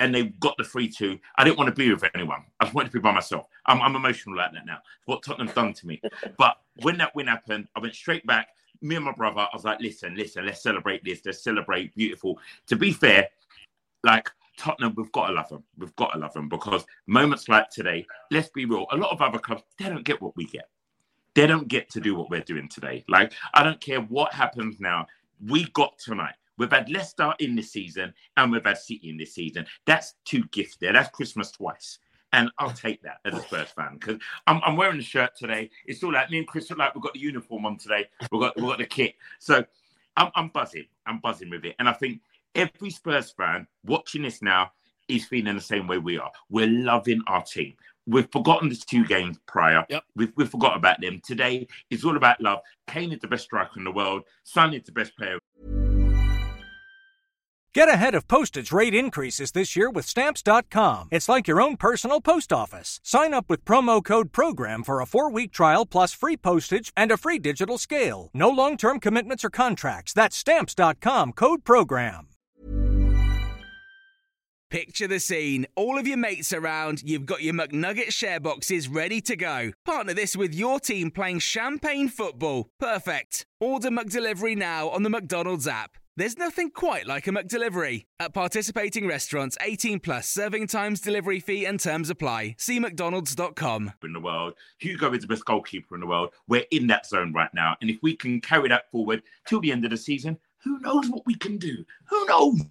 and they got the free two. I didn't want to be with anyone. I just wanted to be by myself. I'm, I'm emotional like that now. What Tottenham's done to me. But when that win happened, I went straight back. Me and my brother, I was like, listen, listen, let's celebrate this. Let's celebrate beautiful. To be fair, like Tottenham, we've got to love them. We've got to love them because moments like today, let's be real, a lot of other clubs, they don't get what we get. They don't get to do what we're doing today. Like, I don't care what happens now. We got tonight. We've had Leicester in this season and we've had City in this season. That's two gifts there. That's Christmas twice. And I'll take that as a Spurs fan because I'm, I'm wearing the shirt today. It's all like me and Chris like we've got the uniform on today. We've got, we've got the kit. So I'm, I'm buzzing. I'm buzzing with it. And I think every Spurs fan watching this now is feeling the same way we are. We're loving our team. We've forgotten the two games prior. Yep. We've, we've forgot about them. Today it's all about love. Kane is the best striker in the world. Son is the best player Get ahead of postage rate increases this year with Stamps.com. It's like your own personal post office. Sign up with promo code PROGRAM for a four week trial plus free postage and a free digital scale. No long term commitments or contracts. That's Stamps.com code PROGRAM. Picture the scene. All of your mates around, you've got your McNugget share boxes ready to go. Partner this with your team playing champagne football. Perfect. Order McDelivery now on the McDonald's app. There's nothing quite like a McDelivery. At participating restaurants, 18 plus serving times, delivery fee, and terms apply. See McDonald's.com. in the world. Hugo is the best goalkeeper in the world. We're in that zone right now. And if we can carry that forward till the end of the season, who knows what we can do? Who knows?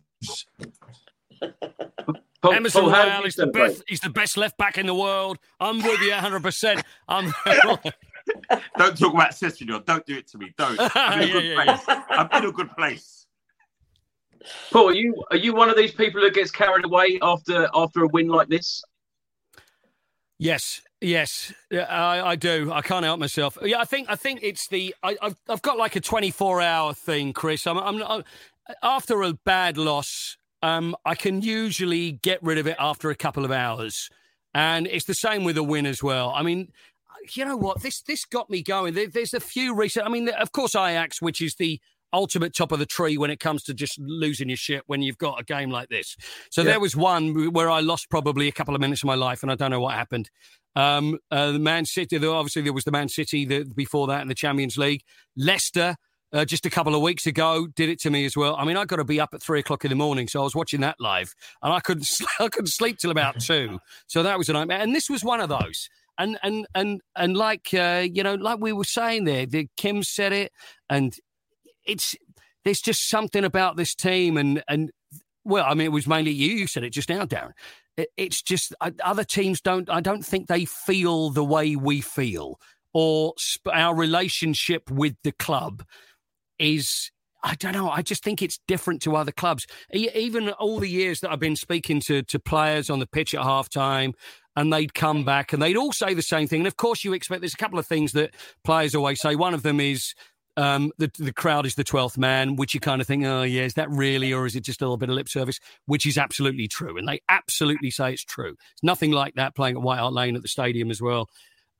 Paul, Emerson Paul, Royal is the celebrate? best. He's the best left back in the world. I'm with you 100. percent I'm. Don't talk about Cesaro. Don't do it to me. Don't. I'm in a Yeah, good yeah, place. I'm in a good place. Paul, are you are you one of these people that gets carried away after after a win like this? Yes, yes, I, I do. I can't help myself. Yeah, I think I think it's the I, I've I've got like a twenty four hour thing, Chris. I'm I'm, I'm after a bad loss. Um, I can usually get rid of it after a couple of hours. And it's the same with a win as well. I mean, you know what? This this got me going. There, there's a few recent. I mean, of course, Ajax, which is the ultimate top of the tree when it comes to just losing your shit when you've got a game like this. So yeah. there was one where I lost probably a couple of minutes of my life, and I don't know what happened. Um, uh, the Man City, obviously there was the Man City the, before that in the Champions League. Leicester. Uh, just a couple of weeks ago, did it to me as well. I mean, I got to be up at three o'clock in the morning, so I was watching that live, and I couldn't, I couldn't sleep till about two. So that was a nightmare. And this was one of those and and and and like uh, you know, like we were saying there, the Kim said it, and it's there's just something about this team, and and well, I mean, it was mainly you. You said it just now, Darren. It's just uh, other teams don't. I don't think they feel the way we feel, or our relationship with the club is I don't know. I just think it's different to other clubs. Even all the years that I've been speaking to to players on the pitch at halftime, and they'd come back and they'd all say the same thing. And of course, you expect there's a couple of things that players always say. One of them is um, the the crowd is the twelfth man, which you kind of think, oh yeah, is that really, or is it just a little bit of lip service? Which is absolutely true, and they absolutely say it's true. It's nothing like that playing at White Hart Lane at the stadium as well.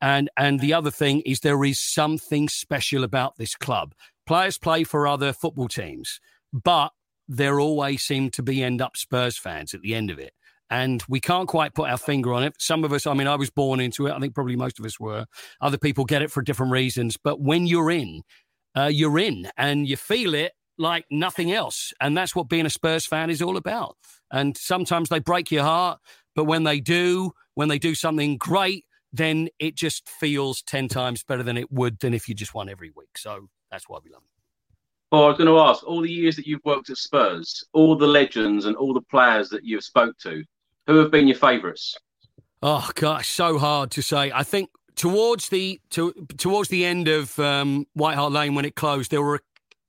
And and the other thing is there is something special about this club. Players play for other football teams, but there always seem to be end up Spurs fans at the end of it. And we can't quite put our finger on it. Some of us, I mean, I was born into it. I think probably most of us were. Other people get it for different reasons. But when you're in, uh, you're in and you feel it like nothing else. And that's what being a Spurs fan is all about. And sometimes they break your heart, but when they do, when they do something great, then it just feels 10 times better than it would than if you just won every week. So that's why we love them. Well, I was going to ask all the years that you've worked at Spurs, all the legends and all the players that you've spoke to, who have been your favourites? Oh gosh, so hard to say. I think towards the to, towards the end of um, White Hart Lane when it closed, there were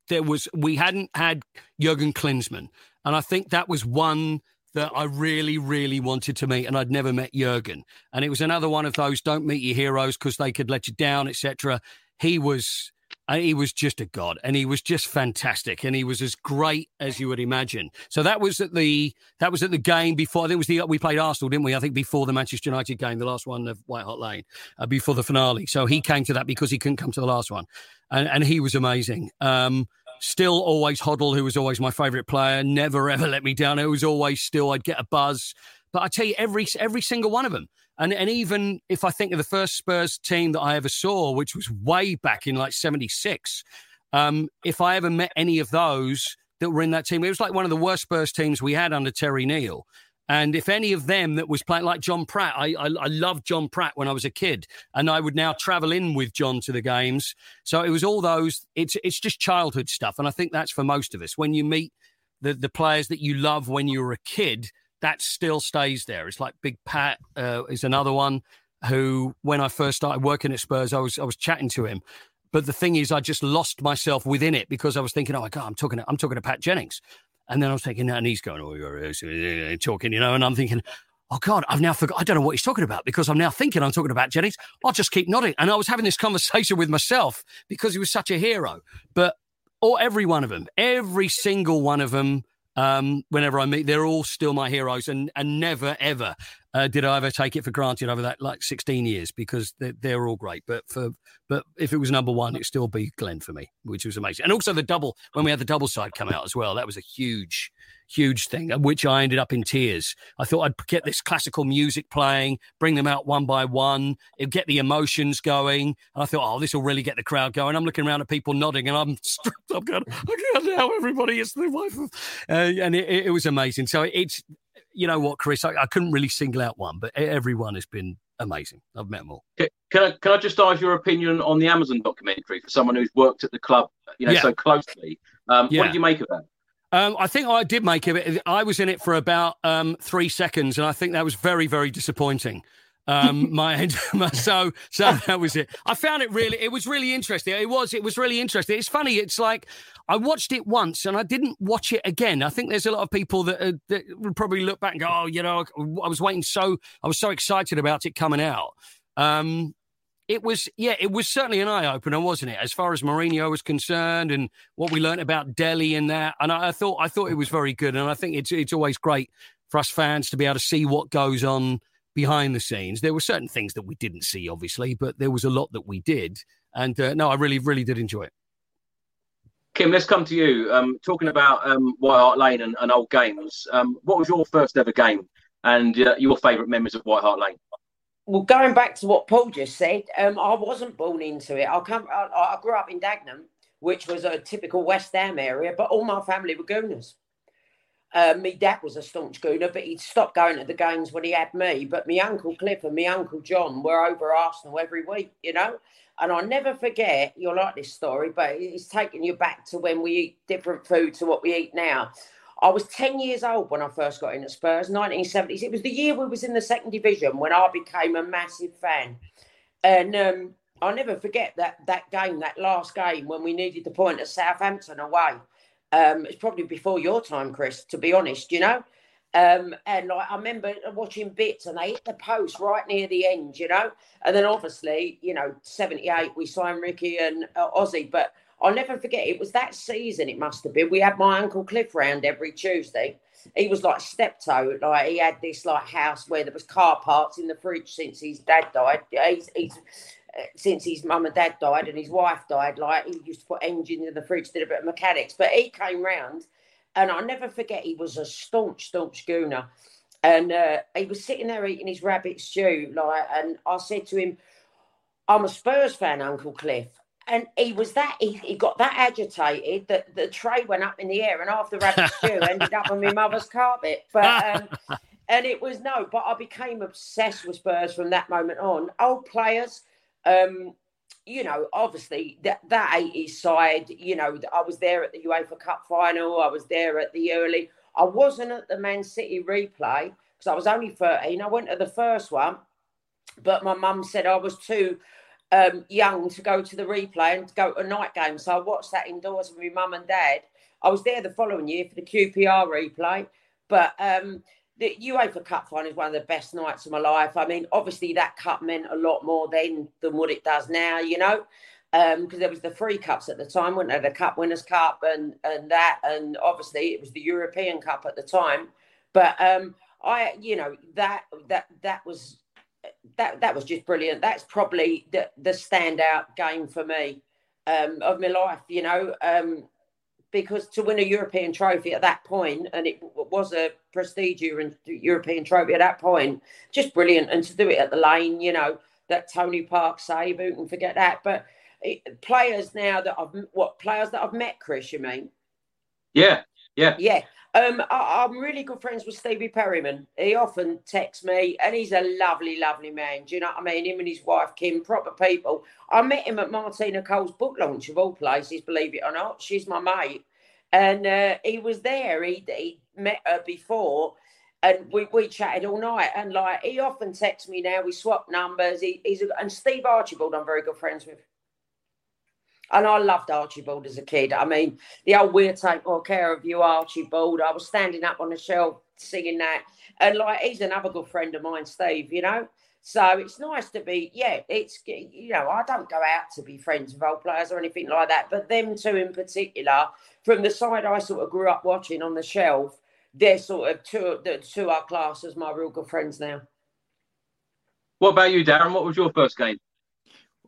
there was we hadn't had Jurgen Klinsmann, and I think that was one that I really, really wanted to meet, and I'd never met Jurgen. And it was another one of those don't meet your heroes because they could let you down, etc. He was and he was just a god and he was just fantastic and he was as great as you would imagine. So that was at the that was at the game before i think it was the we played arsenal didn't we? I think before the manchester united game the last one of white hart lane uh, before the finale. So he came to that because he couldn't come to the last one. And, and he was amazing. Um, still always Hoddle, who was always my favourite player, never ever let me down. It was always still I'd get a buzz. But I tell you, every every single one of them, and, and even if I think of the first Spurs team that I ever saw, which was way back in like 76, um, if I ever met any of those that were in that team, it was like one of the worst Spurs teams we had under Terry Neill. And if any of them that was playing like John Pratt, I, I, I loved John Pratt when I was a kid, and I would now travel in with John to the games. So it was all those. It's it's just childhood stuff, and I think that's for most of us. When you meet the the players that you love when you were a kid, that still stays there. It's like Big Pat uh, is another one who, when I first started working at Spurs, I was I was chatting to him. But the thing is, I just lost myself within it because I was thinking, oh my god, I'm talking to, I'm talking to Pat Jennings, and then I was thinking, and he's going, oh, you're talking, you know, and I'm thinking, oh God, I've now forgot. I don't know what he's talking about because I'm now thinking I'm talking about Jennings. I'll just keep nodding. And I was having this conversation with myself because he was such a hero. But or every one of them, every single one of them um, whenever I meet, they're all still my heroes, and and never ever uh, did I ever take it for granted over that like 16 years because they're, they're, all great. But for but if it was number one, it'd still be Glenn for me, which was amazing. And also the double when we had the double side come out as well, that was a huge huge thing, which I ended up in tears. I thought I'd get this classical music playing, bring them out one by one, it'd get the emotions going. And I thought, oh, this will really get the crowd going. I'm looking around at people nodding, and I'm I'm going, I can't now everybody is the wife of, uh, and it, it, was amazing. So it's, you know what, Chris, I, I couldn't really single out one, but everyone has been amazing. I've met them all. Can I, can I just ask your opinion on the Amazon documentary for someone who's worked at the club, you know, yeah. so closely? Um, yeah. What did you make of that? Um, I think I did make it. I was in it for about um, three seconds, and I think that was very, very disappointing. Um, my, my so so that was it. I found it really. It was really interesting. It was. It was really interesting. It's funny. It's like I watched it once and I didn't watch it again. I think there's a lot of people that, uh, that would probably look back and go, "Oh, you know, I was waiting so. I was so excited about it coming out." Um, it was yeah, it was certainly an eye opener, wasn't it? As far as Mourinho was concerned, and what we learned about Dele and that, and I, I, thought I thought it was very good, and I think it's it's always great for us fans to be able to see what goes on behind the scenes. There were certain things that we didn't see, obviously, but there was a lot that we did, and uh, no, I really really did enjoy it. Kim, let's come to you. Um, talking about um, White Hart Lane and, and old games, um, what was your first ever game and uh, your favourite memories of White Hart Lane? well, going back to what Paul just said, um, I wasn't born into it. I come, I, I, grew up in Dagenham, which was a typical West Ham area, but all my family were Gooners. Uh, my dad was a staunch Gooner, but he'd stopped going to the games when he had me. But my uncle Cliff and my uncle John were over Arsenal every week, you know. And I'll never forget. You'll like this story, but it's taking you back to when we eat different food to what we eat now. I was 10 years old when I first got in at Spurs, 1970s. It was the year we was in the second division when I became a massive fan. And um, I'll never forget that that game, that last game when we needed the point at Southampton away. Um, it's probably before your time, Chris, to be honest, you know. Um, and like, I remember watching bits and they hit the post right near the end, you know. And then obviously, you know, 78, we signed Ricky and uh, Ozzy. But I'll never forget. It was that season. It must have been. We had my uncle Cliff round every Tuesday. He was like steptoe. Like he had this like house where there was car parts in the fridge since his dad died. He's, he's since his mum and dad died and his wife died. Like he used to put engines in the fridge, did a bit of mechanics. But he came round, and I'll never forget. He was a staunch, staunch gooner, and uh, he was sitting there eating his rabbit stew. Like, and I said to him, "I'm a Spurs fan, Uncle Cliff." and he was that he, he got that agitated that the tray went up in the air and half the rabbit stew ended up on my mother's carpet. But um, and it was no, but I became obsessed with Spurs from that moment on. Old players, um, you know, obviously that that 80s side, you know, I was there at the UEFA Cup final, I was there at the early, I wasn't at the Man City replay because I was only 13. I went to the first one, but my mum said I was too um, young to go to the replay and to go to a night game. So I watched that indoors with my mum and dad. I was there the following year for the QPR replay, but um, the UEFA Cup final is one of the best nights of my life. I mean, obviously that cup meant a lot more then than what it does now, you know, because um, there was the three cups at the time, wasn't there? The Cup Winners' Cup and and that, and obviously it was the European Cup at the time. But um, I, you know, that that that was that that was just brilliant. That's probably the the standout game for me um, of my life. You know, um, because to win a European trophy at that point, and it was a prestigious European trophy at that point, just brilliant. And to do it at the lane, you know, that Tony Parks save, who can forget that? But it, players now that I've what players that I've met, Chris, you mean? Yeah, yeah, yeah. Um, I, am really good friends with Stevie Perryman. He often texts me, and he's a lovely, lovely man. Do you know what I mean? Him and his wife Kim, proper people. I met him at Martina Cole's book launch of all places, believe it or not. She's my mate, and uh, he was there. He he met her before, and we, we chatted all night. And like he often texts me now. We swap numbers. He, he's a, and Steve Archibald. I'm very good friends with. And I loved Archibald as a kid. I mean, the old We'll Take More Care of You, Archibald. I was standing up on the shelf singing that. And like, he's another good friend of mine, Steve, you know? So it's nice to be, yeah, it's, you know, I don't go out to be friends with old players or anything like that. But them two in particular, from the side I sort of grew up watching on the shelf, they're sort of two, the two are class as my real good friends now. What about you, Darren? What was your first game?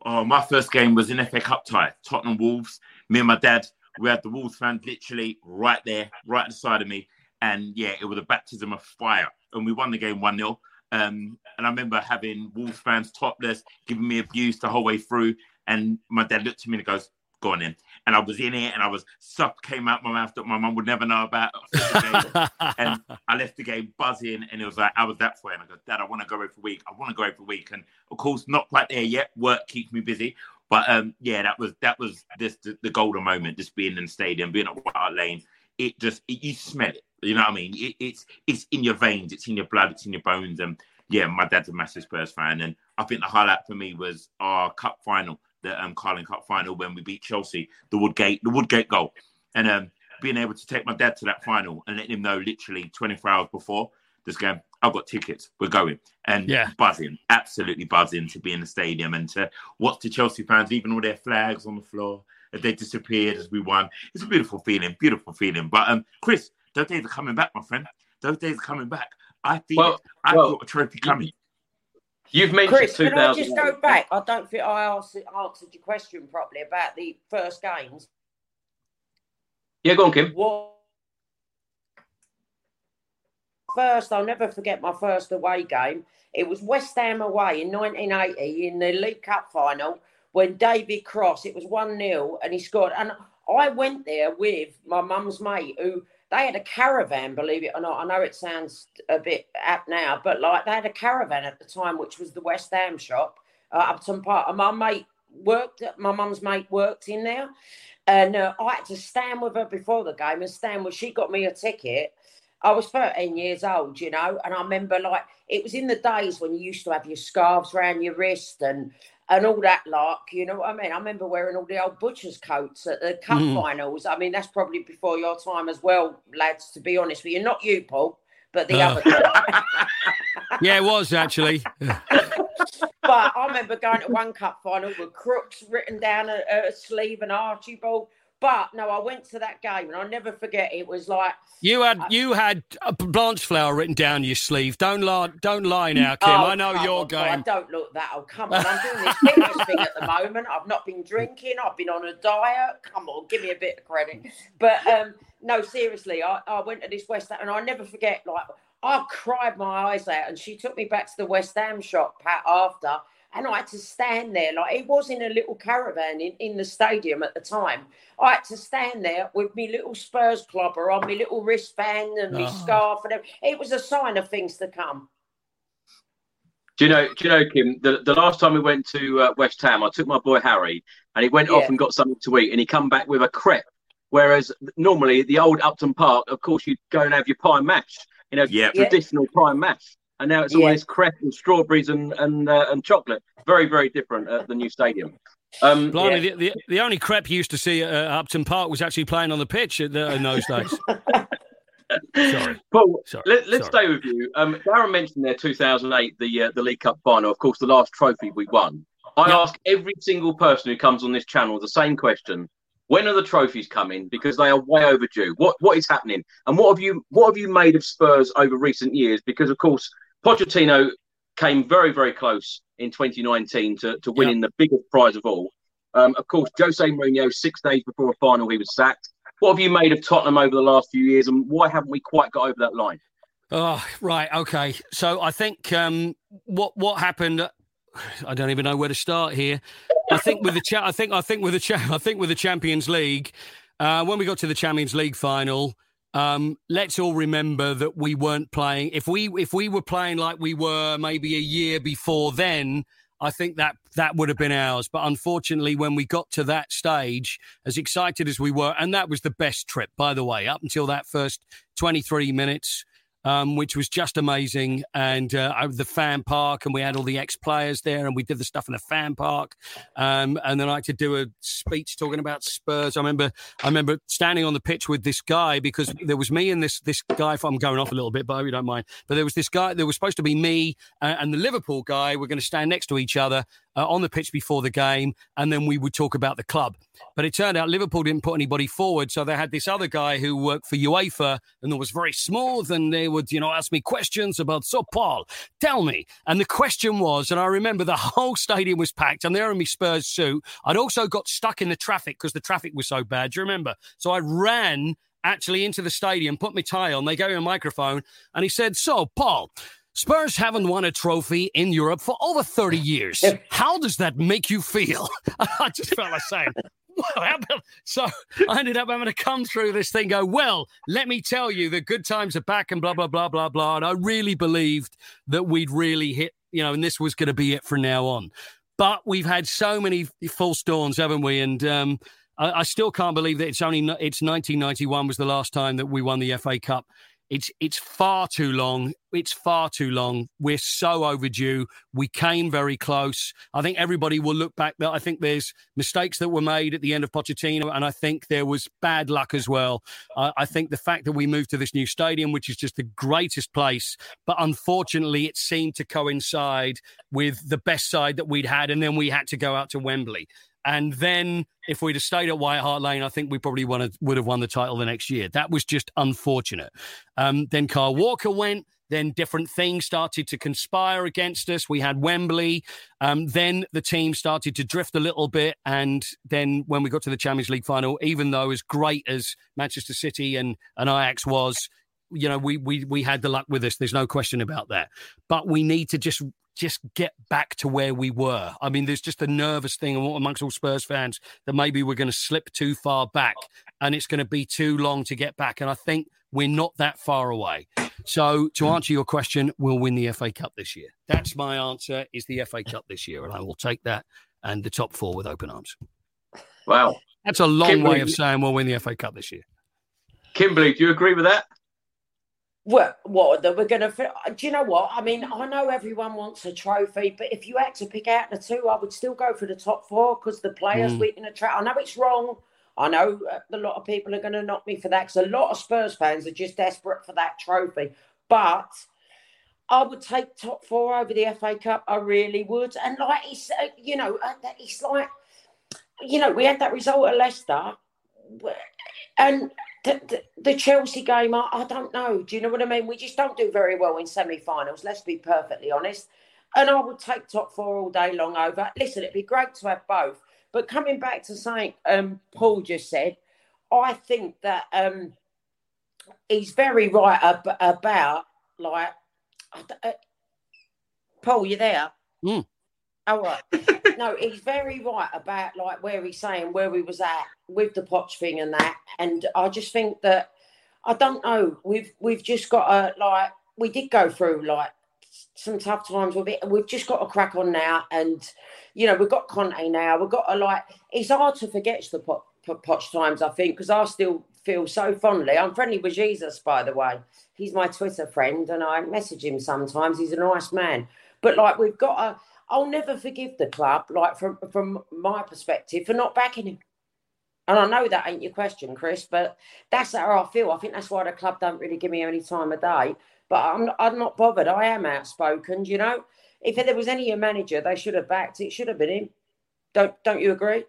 Oh, my first game was an FA Cup tie, Tottenham Wolves. Me and my dad, we had the Wolves fans literally right there, right at the side of me. And yeah, it was a baptism of fire. And we won the game 1 0. Um, and I remember having Wolves fans topless, giving me abuse the whole way through. And my dad looked at me and goes, Go on in and I was in it, and I was stuff came out my mouth that my mum would never know about. and I left the game buzzing, and it was like I was that way. And I go, Dad, I want to go every week. I want to go every week, and of course, not quite there yet. Work keeps me busy, but um, yeah, that was that was this the, the golden moment. Just being in the stadium, being at White Hart Lane, it just it, you smell it. You know what I mean? It, it's it's in your veins, it's in your blood, it's in your bones, and yeah, my dad's a massive Spurs fan, and I think the highlight for me was our cup final the um, Carling Cup final when we beat Chelsea, the Woodgate, the Woodgate goal, and um, being able to take my dad to that final and let him know literally 24 hours before, this game, I've got tickets. We're going and Yeah. buzzing, absolutely buzzing to be in the stadium and to watch the Chelsea fans leaving all their flags on the floor as they disappeared as we won. It's a beautiful feeling, beautiful feeling. But um, Chris, those days are coming back, my friend. Those days are coming back. I feel Well- I've well, got a trophy coming. You've mentioned Chris, can I just go back? I don't think I answered, answered your question properly about the first games. Yeah, go on, Kim. What first? I'll never forget my first away game. It was West Ham away in 1980 in the League Cup final when David Cross. It was one 0 and he scored. And I went there with my mum's mate who. They had a caravan, believe it or not. I know it sounds a bit apt now, but like they had a caravan at the time, which was the West Ham shop, uh, Upton Park. And my mate worked, my mum's mate worked in there. And uh, I had to stand with her before the game and stand with, she got me a ticket. I was 13 years old, you know, and I remember like it was in the days when you used to have your scarves around your wrist and and all that like, you know what I mean? I remember wearing all the old butcher's coats at the cup Mm. finals. I mean, that's probably before your time as well, lads, to be honest with you. Not you, Paul, but the Oh. other. Yeah, it was actually. But I remember going to one cup final with Crooks written down a, a sleeve and Archibald. But no, I went to that game and I'll never forget. It was like You had you had a Blanchflower written down your sleeve. Don't lie, don't lie now, Kim. Oh, I know your on, boy, I don't look that. Oh, come on. I'm doing this fitness thing at the moment. I've not been drinking. I've been on a diet. Come on, give me a bit of credit. But um, no, seriously, I, I went to this West Ham and I'll never forget, like, I cried my eyes out and she took me back to the West Ham shop Pat, after. And I had to stand there, like it was in a little caravan in, in the stadium at the time. I had to stand there with me little Spurs clubber on my little wristband and my Oh. scarf, and everything. it was a sign of things to come. Do you know? Do you know, Kim? The, the last time we went to uh, West Ham, I took my boy Harry, and he went Yeah. off and got something to eat, and he come back with a crepe. Whereas normally the old Upton Park, of course, you'd go and have your pie mash, you know, Yeah. Yeah. traditional pie mash. And now it's Yeah. always crepe and strawberries and and uh, and chocolate. Very very different at the new stadium. Um, Blimey, the, the, the only crep you used to see at uh, Upton Park was actually playing on the pitch at the, in those days. Sorry. Paul, Sorry, let, us sorry. stay with you. Um, Darren mentioned there 2008, the uh, the League Cup final. Of course, the last trophy we won. I Yep. ask every single person who comes on this channel the same question: When are the trophies coming? Because they are way overdue. What what is happening? And what have you what have you made of Spurs over recent years? Because of course, Pochettino came very very close in 2019 to, to winning the biggest prize of all. Um, of course, Jose Mourinho, six days before a final, he was sacked. What have you made of Tottenham over the last few years, and why haven't we quite got over that line? Oh, right. Okay. So I think um, what what happened. I don't even know where to start here. I think with the cha- I think I think with the cha- I think with the Champions League, uh, when we got to the Champions League final, um, let's all remember that we weren't playing. If we if we were playing like we were maybe a year before then, I think that that would have been ours. But unfortunately, when we got to that stage, as excited as we were, and that was the best trip, by the way, up until that first 23 minutes, um, which was just amazing. And uh, the fan park, and we had all the ex players there, and we did the stuff in the fan park. Um, and then I had to do a speech talking about Spurs. I remember, I remember standing on the pitch with this guy because there was me and this this guy. If I'm going off a little bit, but I hope you don't mind. But there was this guy. There was supposed to be me uh, and the Liverpool guy. We're going to stand next to each other uh, on the pitch before the game, and then we would talk about the club. But it turned out Liverpool didn't put anybody forward, so they had this other guy who worked for UEFA and was very smooth, and they would, you know, ask me questions about. So, Paul, tell me. And the question was, and I remember the whole stadium was packed, and there in my Spurs suit. I'd also got stuck in the traffic because the traffic was so bad. Do you remember? So I ran actually into the stadium, put my tie on. They gave me a microphone, and he said, "So, Paul." Spurs haven't won a trophy in Europe for over 30 years. How does that make you feel? I just felt like saying, well, how about... so I ended up having to come through this thing, go, well, let me tell you, the good times are back and blah, blah, blah, blah, blah. And I really believed that we'd really hit, you know, and this was going to be it from now on. But we've had so many false dawns, haven't we? And um, I, I still can't believe that it's only it's 1991 was the last time that we won the FA Cup It's it's far too long. It's far too long. We're so overdue. We came very close. I think everybody will look back. That I think there's mistakes that were made at the end of Pochettino, and I think there was bad luck as well. I, I think the fact that we moved to this new stadium, which is just the greatest place, but unfortunately, it seemed to coincide with the best side that we'd had, and then we had to go out to Wembley. And then if we'd have stayed at White Hart Lane, I think we probably would have won the title the next year. That was just unfortunate. Um, then Kyle Walker went. Then different things started to conspire against us. We had Wembley. Um, then the team started to drift a little bit. And then when we got to the Champions League final, even though as great as Manchester City and, and Ajax was, you know, we, we, we had the luck with us. There's no question about that. But we need to just just get back to where we were. I mean, there's just a nervous thing amongst all Spurs fans that maybe we're going to slip too far back and it's going to be too long to get back. And I think we're not that far away. So to hmm. answer your question, we'll win the FA Cup this year. That's my answer is the FA Cup this year. And I will take that and the top four with open arms. Wow. That's a long Kimberley, way of saying we'll win the FA Cup this year. Kimberley, do you agree with that? Well, what that we're going to? Do you know what? I mean, I know everyone wants a trophy, but if you had to pick out the two, I would still go for the top four because the players mm. we can attract. I know it's wrong. I know uh, a lot of people are going to knock me for that because a lot of Spurs fans are just desperate for that trophy. But I would take top four over the FA Cup. I really would. And like it's, uh, you know, uh, it's like, you know, we had that result at Leicester, and the, the, Chelsea game, I, I, don't know. Do you know what I mean? We just don't do very well in semi-finals. Let's be perfectly honest. And I would take top four all day long over. Listen, it'd be great to have both. But coming back to something um, Paul just said, I think that um, he's very right ab- about like. Uh, Paul, you there? Mm. Oh, right. no, he's very right about like where he's saying where we was at with the Poch thing and that. And I just think that I don't know. We've we've just got to like we did go through like some tough times with it. We've just got to crack on now. And you know we've got Conte now. We've got to like. It's hard to forget the Poch, Poch times. I think because I still feel so fondly. I'm friendly with Jesus, by the way. He's my Twitter friend, and I message him sometimes. He's a nice man. But like we've got to I'll never forgive the club, like from from my perspective, for not backing him. And I know that ain't your question, Chris, but that's how I feel. I think that's why the club don't really give me any time of day. But I'm I'm not bothered. I am outspoken. You know, if there was any manager they should have backed, it should have been him. Don't don't you agree?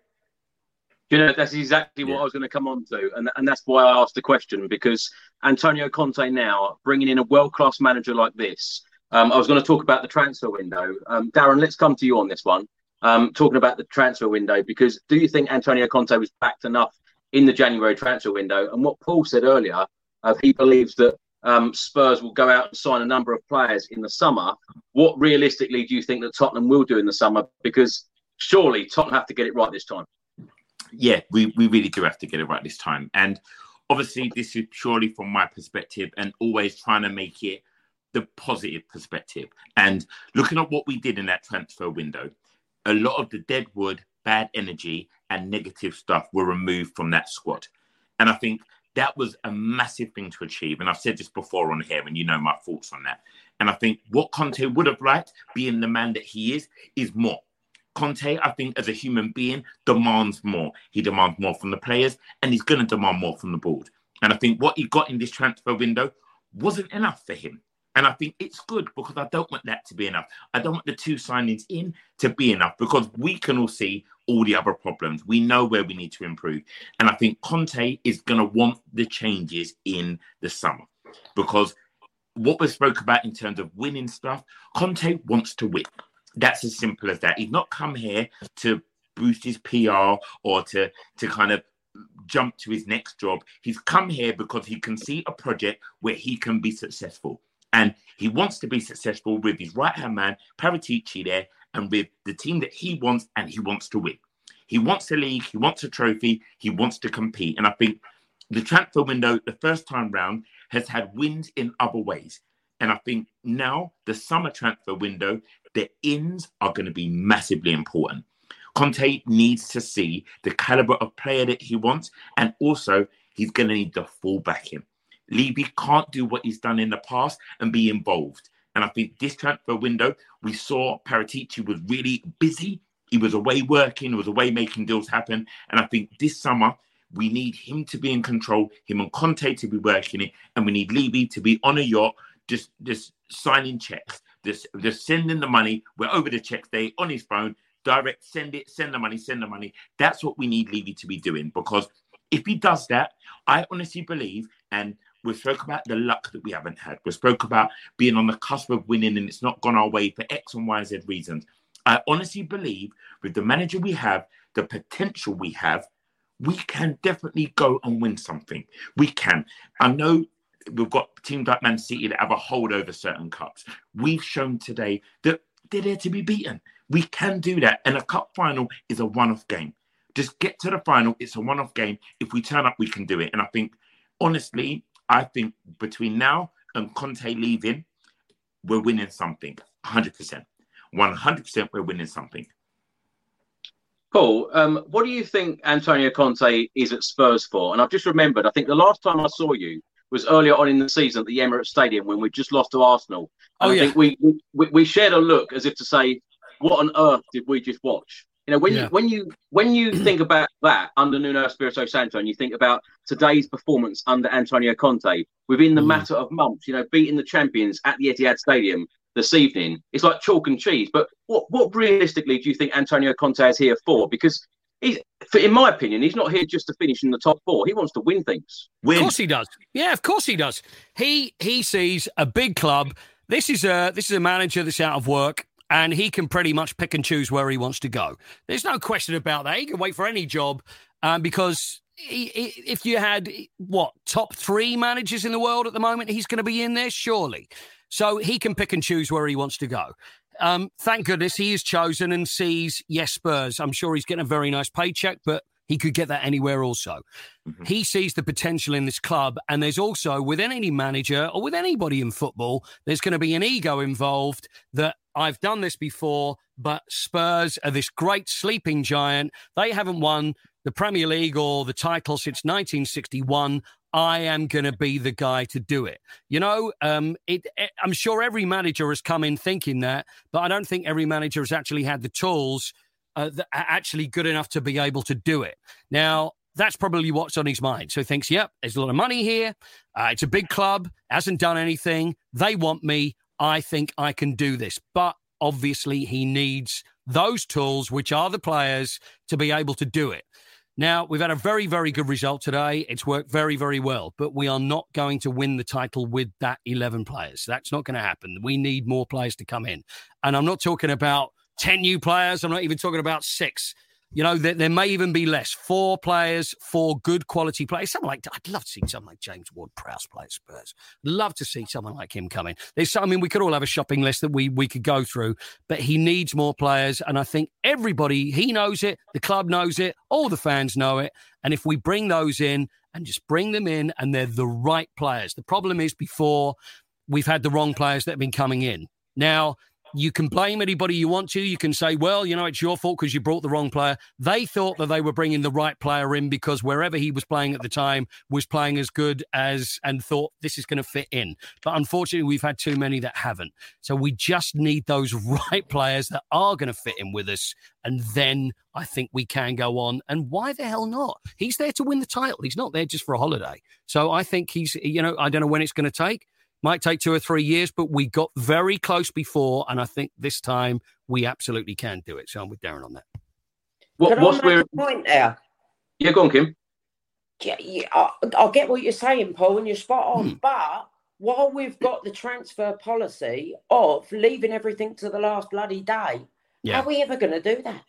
You know, that's exactly what yeah. I was going to come on to. And, and that's why I asked the question because Antonio Conte now bringing in a world class manager like this, um, I was going to talk about the transfer window. Um, Darren, let's come to you on this one. Um, talking about the transfer window, because do you think Antonio Conte was backed enough in the January transfer window? And what Paul said earlier, uh, he believes that um, Spurs will go out and sign a number of players in the summer. What realistically do you think that Tottenham will do in the summer? Because surely Tottenham have to get it right this time. Yeah, we, we really do have to get it right this time. And obviously, this is purely from my perspective and always trying to make it the positive perspective. And looking at what we did in that transfer window, a lot of the dead wood, bad energy, and negative stuff were removed from that squad. And I think that was a massive thing to achieve. And I've said this before on here, and you know my thoughts on that. And I think what Conte would have liked, being the man that he is, is more. Conte, I think, as a human being, demands more. He demands more from the players, and he's going to demand more from the board. And I think what he got in this transfer window wasn't enough for him. And I think it's good because I don't want that to be enough. I don't want the two signings in to be enough because we can all see all the other problems. We know where we need to improve. And I think Conte is going to want the changes in the summer because what we spoke about in terms of winning stuff, Conte wants to win. That's as simple as that. He's not come here to boost his PR or to, to kind of jump to his next job. He's come here because he can see a project where he can be successful. And he wants to be successful with his right hand man, Paratici, there, and with the team that he wants, and he wants to win. He wants a league, he wants a trophy, he wants to compete. And I think the transfer window, the first time round, has had wins in other ways. And I think now the summer transfer window, the ins are going to be massively important. Conte needs to see the caliber of player that he wants, and also he's going to need the full backing Levy can't do what he's done in the past and be involved. And I think this transfer window, we saw Paratici was really busy. He was away working, he was away making deals happen. And I think this summer, we need him to be in control, him and Conte to be working it, and we need Levy to be on a yacht, just just signing checks, just just sending the money. We're over the checks day on his phone, direct, send it, send the money, send the money. That's what we need Levy to be doing because if he does that, I honestly believe, and we spoke about the luck that we haven't had. We spoke about being on the cusp of winning and it's not gone our way for X and Y, Z reasons. I honestly believe with the manager we have, the potential we have, we can definitely go and win something. We can. I know we've got teams like Man City that have a hold over certain cups. We've shown today that they're there to be beaten. We can do that. And a cup final is a one off game. Just get to the final. It's a one off game. If we turn up, we can do it. And I think, honestly, I think between now and Conte leaving, we're winning something 100%. 100% we're winning something. Paul, um, what do you think Antonio Conte is at Spurs for? And I've just remembered, I think the last time I saw you was earlier on in the season at the Emirates Stadium when we just lost to Arsenal. And Oh, I yeah. think we, we we shared a look as if to say, "What on earth did we just watch?" You know, when Yeah. you when you when you think about that under Nuno Espirito Santo, and you think about today's performance under Antonio Conte, within the Mm. matter of months, you know, beating the champions at the Etihad Stadium this evening, it's like chalk and cheese. But what what realistically do you think Antonio Conte is here for? Because he's, in my opinion, he's not here just to finish in the top four. He wants to win things. Of course he does. Yeah, of course he does. He he sees a big club. This is a this is a manager that's out of work, and he can pretty much pick and choose where he wants to go. There's no question about that. He can wait for any job um, because he, he- if you had what top three managers in the world at the moment, he's going to be in there surely. So he can pick and choose where he wants to go. Um, thank goodness he is chosen and sees yes Spurs. I'm sure he's getting a very nice paycheck, but he could get that anywhere also. He sees the potential in this club, and there's also within any manager or with anybody in football, there's going to be an ego involved that I've done this before, but Spurs are this great sleeping giant. They haven't won the Premier League or the title since 1961. I am going to be the guy to do it. You know, um, it, it, I'm sure every manager has come in thinking that, but I don't think every manager has actually had the tools uh, that are actually good enough to be able to do it. Now, that's probably what's on his mind. So he thinks, yep, there's a lot of money here. Uh, it's a big club, hasn't done anything. They want me. I think I can do this. But obviously, he needs those tools, which are the players, to be able to do it. Now, we've had a very, very good result today. It's worked very, very well, but we are not going to win the title with that 11 players. That's not going to happen. We need more players to come in. And I'm not talking about 10 new players. I'm not even talking about six. You know, there, there may even be less. Four players, four good quality players. Someone like, I'd love to see someone like James Ward Prowse play at Spurs. Love to see someone like him come in. There's, I mean, we could all have a shopping list that we, we could go through, but he needs more players. And I think everybody, he knows it, the club knows it, all the fans know it. And if we bring those in and just bring them in and they're the right players, the problem is before we've had the wrong players that have been coming in. Now, you can blame anybody you want to. You can say, well, you know, it's your fault because you brought the wrong player. They thought that they were bringing the right player in because wherever he was playing at the time was playing as good as and thought this is going to fit in. But unfortunately, we've had too many that haven't. So we just need those right players that are going to fit in with us. And then I think we can go on. And why the hell not? He's there to win the title. He's not there just for a holiday. So I think he's, you know, I don't know when it's going to take. Might take two or three years, but we got very close before, and I think this time we absolutely can do it. So I'm with Darren on that. What, Can what's I make we're a point there? yeah, go on, Kim. Yeah, yeah, I, I get what you're saying, Paul, and you're spot Hmm. on. But while we've got the transfer policy of leaving everything to the last bloody day, Yeah. are we ever going to do that?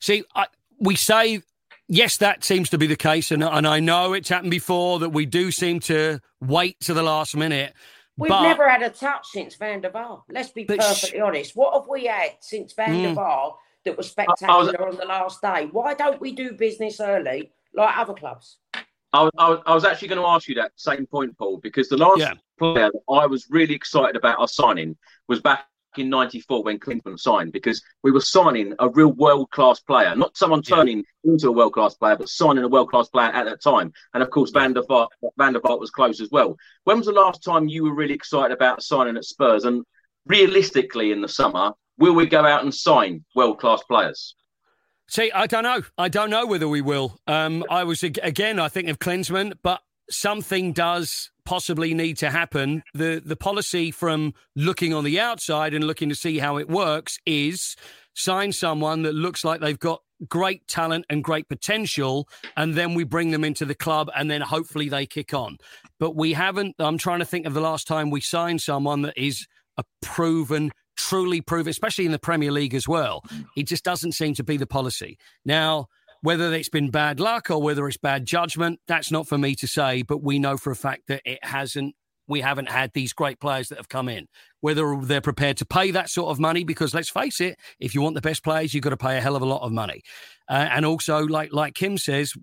See, I, we say yes, that seems to be the case, and and I know it's happened before that we do seem to wait to the last minute. We've but never had a touch since Van der Vaart. Let's be But sh- perfectly honest. What have we had since Van der Mm. Vaart that was I was- spectacular on the last day? Why don't we do business early like other clubs? I was, I was, I was actually going to ask you that same point, Paul, because the last Yeah. player that I was really excited about us signing was back in '94 when Klinsmann signed because we were signing a real world class player, not someone turning yeah. into a world class player, but signing a world class player at that time. And of course. Van der Vaart, Van der Vaart was close as well. When was the last time you were really excited about signing at Spurs? And realistically, in the summer, will we go out and sign world class players? See, I don't know. I don't know whether we will. Um, I was again. I think of Klinsmann, but something does possibly need to happen. The the policy from looking on the outside and looking to see how it works is sign someone that looks like they've got great talent and great potential and then we bring them into the club and then hopefully they kick on. But we haven't I'm trying to think of the last time we signed someone that is a proven truly proven especially in the Premier League as well. Mm. It just doesn't seem to be the policy. Now whether it's been bad luck or whether it's bad judgment, that's not for me to say. But we know for a fact that it hasn't. We haven't had these great players that have come in. Whether they're prepared to pay that sort of money, because let's face it, if you want the best players, you've got to pay a hell of a lot of money. Uh, and also, like like Kim says,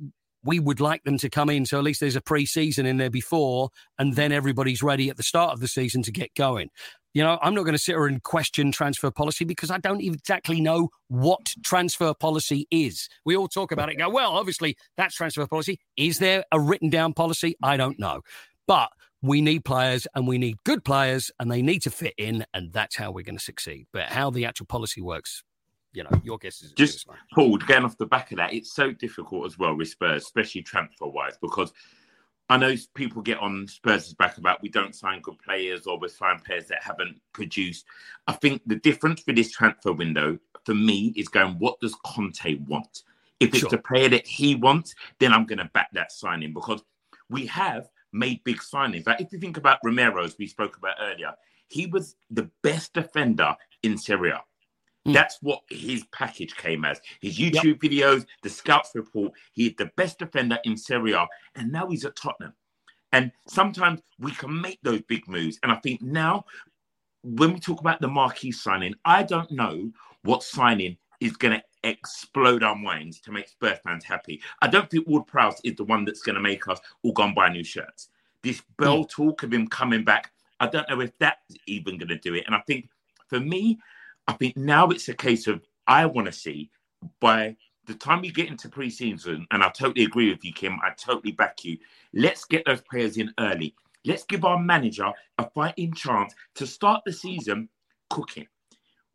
we would like them to come in so at least there's a pre-season in there before and then everybody's ready at the start of the season to get going you know, I'm not going to sit here and question transfer policy because I don't exactly know what transfer policy is. We all talk about it and go, well, obviously that's transfer policy. Is there a written down policy? I don't know. But we need players and we need good players and they need to fit in. And that's how we're going to succeed. But how the actual policy works, you know, your guess is just Paul. Getting off the back of that, it's so difficult as well with Spurs, especially transfer wise, because I know people get on Spurs' back about we don't sign good players or we sign players that haven't produced. I think the difference for this transfer window for me is going, what does Conte want? If it's sure. the player that he wants, then I'm going to back that signing because we have made big signings. Like if you think about Romero's, we spoke about earlier, he was the best defender in Serie A. Mm. That's what his package came as. His YouTube yep. videos, the scouts report. He's the best defender in Serie A, and now he's at Tottenham. And sometimes we can make those big moves. And I think now, when we talk about the marquee signing, I don't know what signing is going to explode our minds to make Spurs fans happy. I don't think Ward Prowse is the one that's going to make us all go and buy new shirts. This Bale mm. talk of him coming back, I don't know if that's even going to do it. And I think for me, I think now it's a case of I want to see by the time we get into preseason, and I totally agree with you, Kim. I totally back you. Let's get those players in early. Let's give our manager a fighting chance to start the season cooking.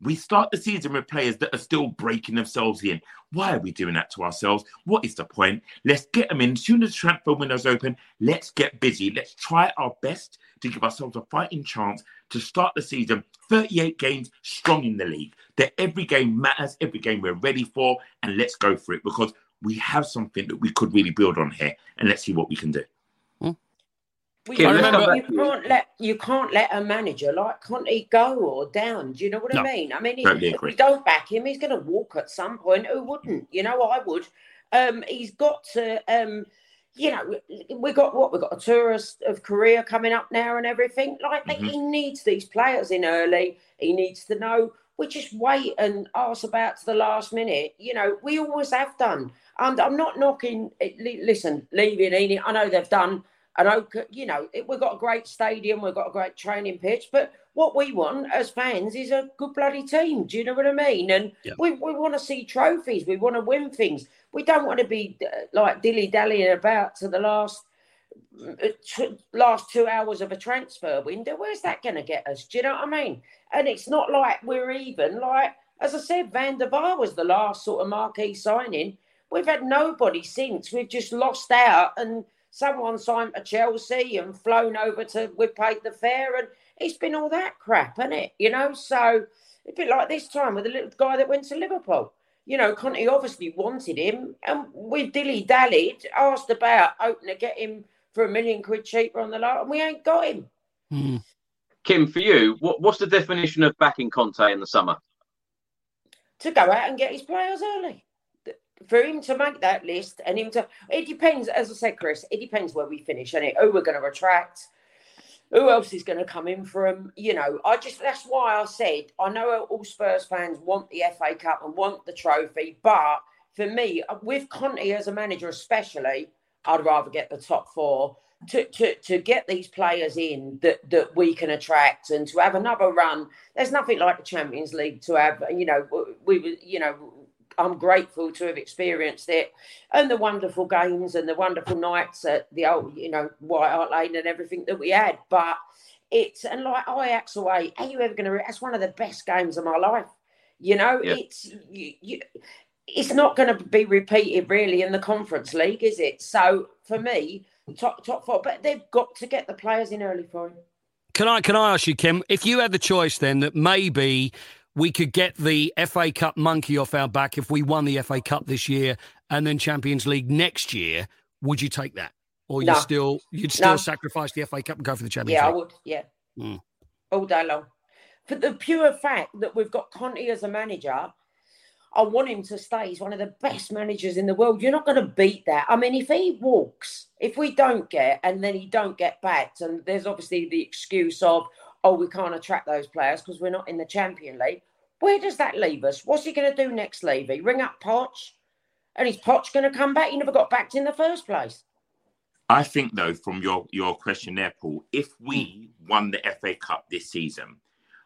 We start the season with players that are still breaking themselves in. Why are we doing that to ourselves? What is the point? Let's get them in. As soon as the transfer window's open, let's get busy. Let's try our best to give ourselves a fighting chance to start the season 38 games strong in the league. That every game matters, every game we're ready for, and let's go for it because we have something that we could really build on here. And let's see what we can do. Well, you, remember, you can't let you can't let a manager like Conte go or down. Do you know what no, I mean? I mean, if we don't back him, he's going to walk at some point. Who wouldn't? You know, I would. Um, he's got to. Um, you know, we got what we got a tourist of Korea coming up now and everything. Like mm-hmm. he needs these players in early. He needs to know. We just wait and ask about to the last minute. You know, we always have done. And I'm not knocking. Listen, leaving. I know they've done and okay, you know, it, we've got a great stadium, we've got a great training pitch, but what we want as fans is a good bloody team. Do you know what I mean? And yeah. we, we want to see trophies, we want to win things. We don't want to be uh, like dilly dallying about to the last uh, t- last two hours of a transfer window. Where's that going to get us? Do you know what I mean? And it's not like we're even like, as I said, Van der Vaart was the last sort of marquee signing. We've had nobody since. We've just lost out and someone signed for Chelsea and flown over to we paid the fare and it's been all that crap, isn't it? You know, so a bit like this time with the little guy that went to Liverpool. You know, Conte obviously wanted him, and we dilly dallied, asked about hoping to get him for a million quid cheaper on the lot, and we ain't got him. Mm. Kim, for you, what, what's the definition of backing Conte in the summer? To go out and get his players early for him to make that list and him to it depends as i said chris it depends where we finish and it who we're going to attract who else is going to come in from you know i just that's why i said i know all spurs fans want the fa cup and want the trophy but for me with conte as a manager especially I'd rather get the top four to, to, to get these players in that, that we can attract and to have another run. There's nothing like the Champions League to have, you know, we, you know, I'm grateful to have experienced it and the wonderful games and the wonderful nights at the old, you know, White Hart Lane and everything that we had. But it's, and like Ajax away, are you ever going to, that's one of the best games of my life. You know, yeah. it's, you, you, it's not going to be repeated really in the Conference League, is it? So for me, top top four, but they've got to get the players in early for him. Can I can I ask you, Kim, if you had the choice then that maybe we could get the FA Cup monkey off our back if we won the FA Cup this year and then Champions League next year, would you take that? Or you still you'd still no. sacrifice the FA Cup and go for the Champions yeah, League? Yeah, I would. Yeah. Mm. All day long. For the pure fact that we've got Conte as a manager I want him to stay. He's one of the best managers in the world. You're not going to beat that. I mean, if he walks, if we don't get, and then he don't get backed, and there's obviously the excuse of, oh, we can't attract those players because we're not in the Champion League. Where does that leave us? What's he going to do next, Levy? Ring up Poch? And is Poch going to come back? He never got backed in the first place. I think, though, from your, your question there, Paul, if we hmm. won the FA Cup this season,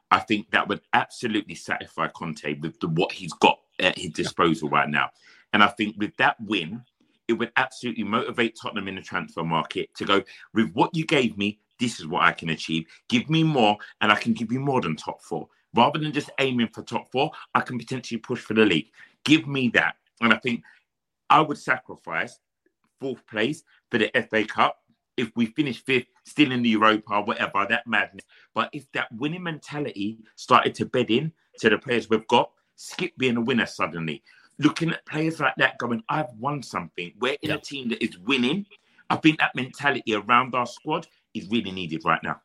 I think that would absolutely satisfy Conte with the, what he's got at his disposal right now. And I think with that win, it would absolutely motivate Tottenham in the transfer market to go with what you gave me. This is what I can achieve. Give me more, and I can give you more than top four. Rather than just aiming for top four, I can potentially push for the league. Give me that. And I think I would sacrifice fourth place for the FA Cup if we finish fifth, still in the Europa, whatever, that madness. But if that winning mentality started to bed in to the players we've got, Skipp being a winner suddenly. Looking at players like that going, I've won something. We're in yeah. a team that is winning. I think that mentality around our squad is really needed right now.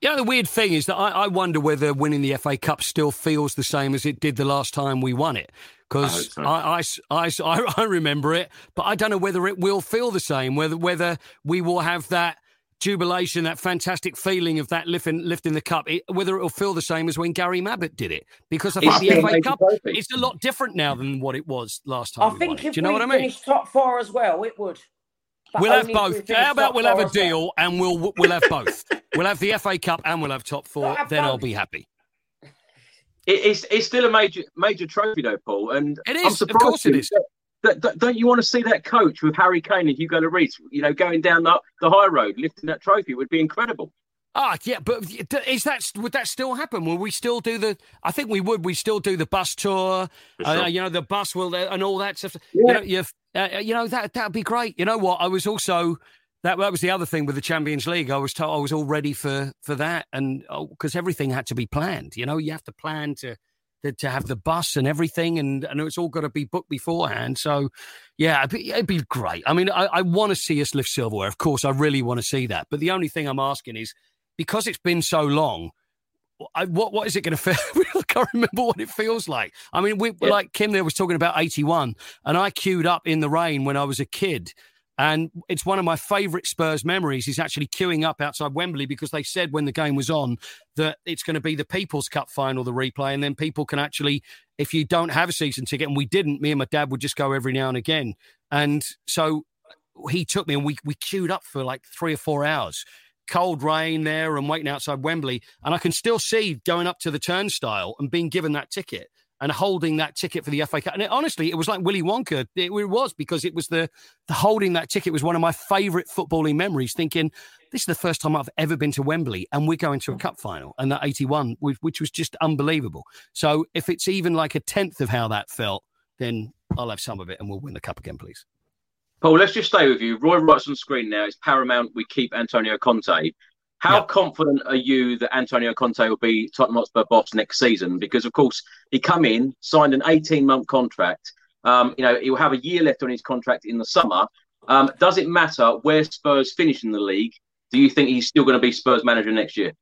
Yeah, the weird thing is that I, I, wonder whether winning the FA Cup still feels the same as it did the last time we won it. Because I, so. I, I, I, remember it, but I don't know whether it will feel the same, whether, whether we will have that jubilation, that fantastic feeling of that lifting, lifting the cup, it, whether it will feel the same as when Gary Mabbutt did it. Because I think it's the FA Cup is a lot different now than what it was last time. I think if Do you know we what I mean? finish top four as well, it would. But we'll have both. How about we'll have a deal well. and we'll we'll have both. we'll have the FA Cup and we'll have top four. Have then both. I'll be happy. it's it's still a major major trophy though, Paul, and it is. of course, it is don't you want to see that coach with Harry Kane and Hugo Lloris, you know, going down the, the high road, lifting that trophy would be incredible. Ah, yeah, but is that would that still happen? Will we still do the? I think we would. We still do the bus tour. Uh, sure. Uh, you know, the bus will uh, and all that stuff. Yeah. You know, uh, you know that that'd be great. You know what? I was also that that was the other thing with the Champions League. I was told I was all ready for for that, and because oh, everything had to be planned. You know, you have to plan to to, to have the bus and everything, and, and it's all got to be booked beforehand. So, yeah, it'd be, it'd be great. I mean, I, I want to see us lift silverware. Of course, I really want to see that. But the only thing I'm asking is because it's been so long, I, what what is it going to feel? I can't remember what it feels like. I mean, we yeah. like Kim there was talking about 81, and I queued up in the rain when I was a kid and it's one of my favourite Spurs memories. Is actually queuing up outside Wembley because they said when the game was on that it's going to be the People's Cup final, the replay, and then people can actually, if you don't have a season ticket, and we didn't, me and my dad would just go every now and again. And so he took me and we, we queued up for like three or four hours. Cold rain there and waiting outside Wembley. And I can still see going up to the turnstile and being given that ticket and holding that ticket for the FA Cup. And it, honestly, it was like Willy Wonka. It, it, was because it was the, the holding that ticket was one of my favourite footballing memories. Thinking this is the first time I've ever been to Wembley, and we're going to a cup final, and that eighty one, which was just unbelievable. So if it's even like a tenth of how that felt, then I'll have some of it, and we'll win the cup again, please. Paul, let's just stay with you. Roy writes on screen now. It's paramount we keep Antonio Conte. How yep. confident are you that Antonio Conte will be Tottenham Hotspur boss next season? Because of course he come in, signed an 18 month contract. Um, you know he'll have a year left on his contract in the summer. Um, does it matter where Spurs finish in the league? Do you think he's still going to be Spurs manager next year?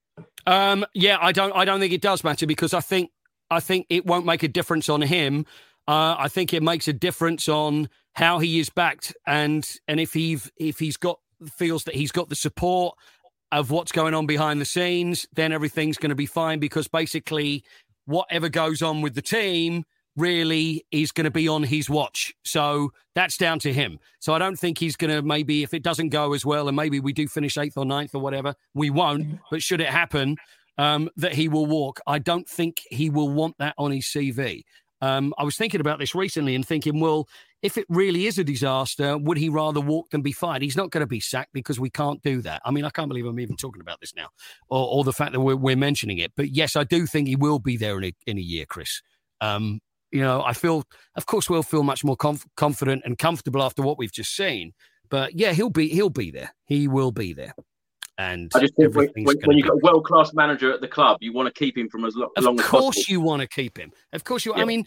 Um, yeah, I don't. I don't think it does matter because I think I think it won't make a difference on him. Uh, I think it makes a difference on how he is backed and and if he if he's got feels that he's got the support of what's going on behind the scenes, then everything's going to be fine because basically whatever goes on with the team really is going to be on his watch. So that's down to him. So I don't think he's going to maybe, if it doesn't go as well, and maybe we do finish eighth or ninth or whatever, we won't. But should it happen, um, that he will walk, I don't think he will want that on his CV. Um, I was thinking about this recently and thinking, well, if it really is a disaster, would he rather walk than be fired? He's not going to be sacked because we can't do that. I mean, I can't believe I'm even talking about this now, or, or the fact that we're, we're, mentioning it. But yes, I do think he will be there in a, in a year, Chris. Um, you know, I feel, of course, we'll feel much more conf- confident and comfortable after what we've just seen. But yeah, he'll be he'll be there. He will be there. And I just think when, when, when you've got a world class manager at the club, you want to keep him from as lo- long as possible. Of course, you want to keep him. Of course, you. Yeah. I mean,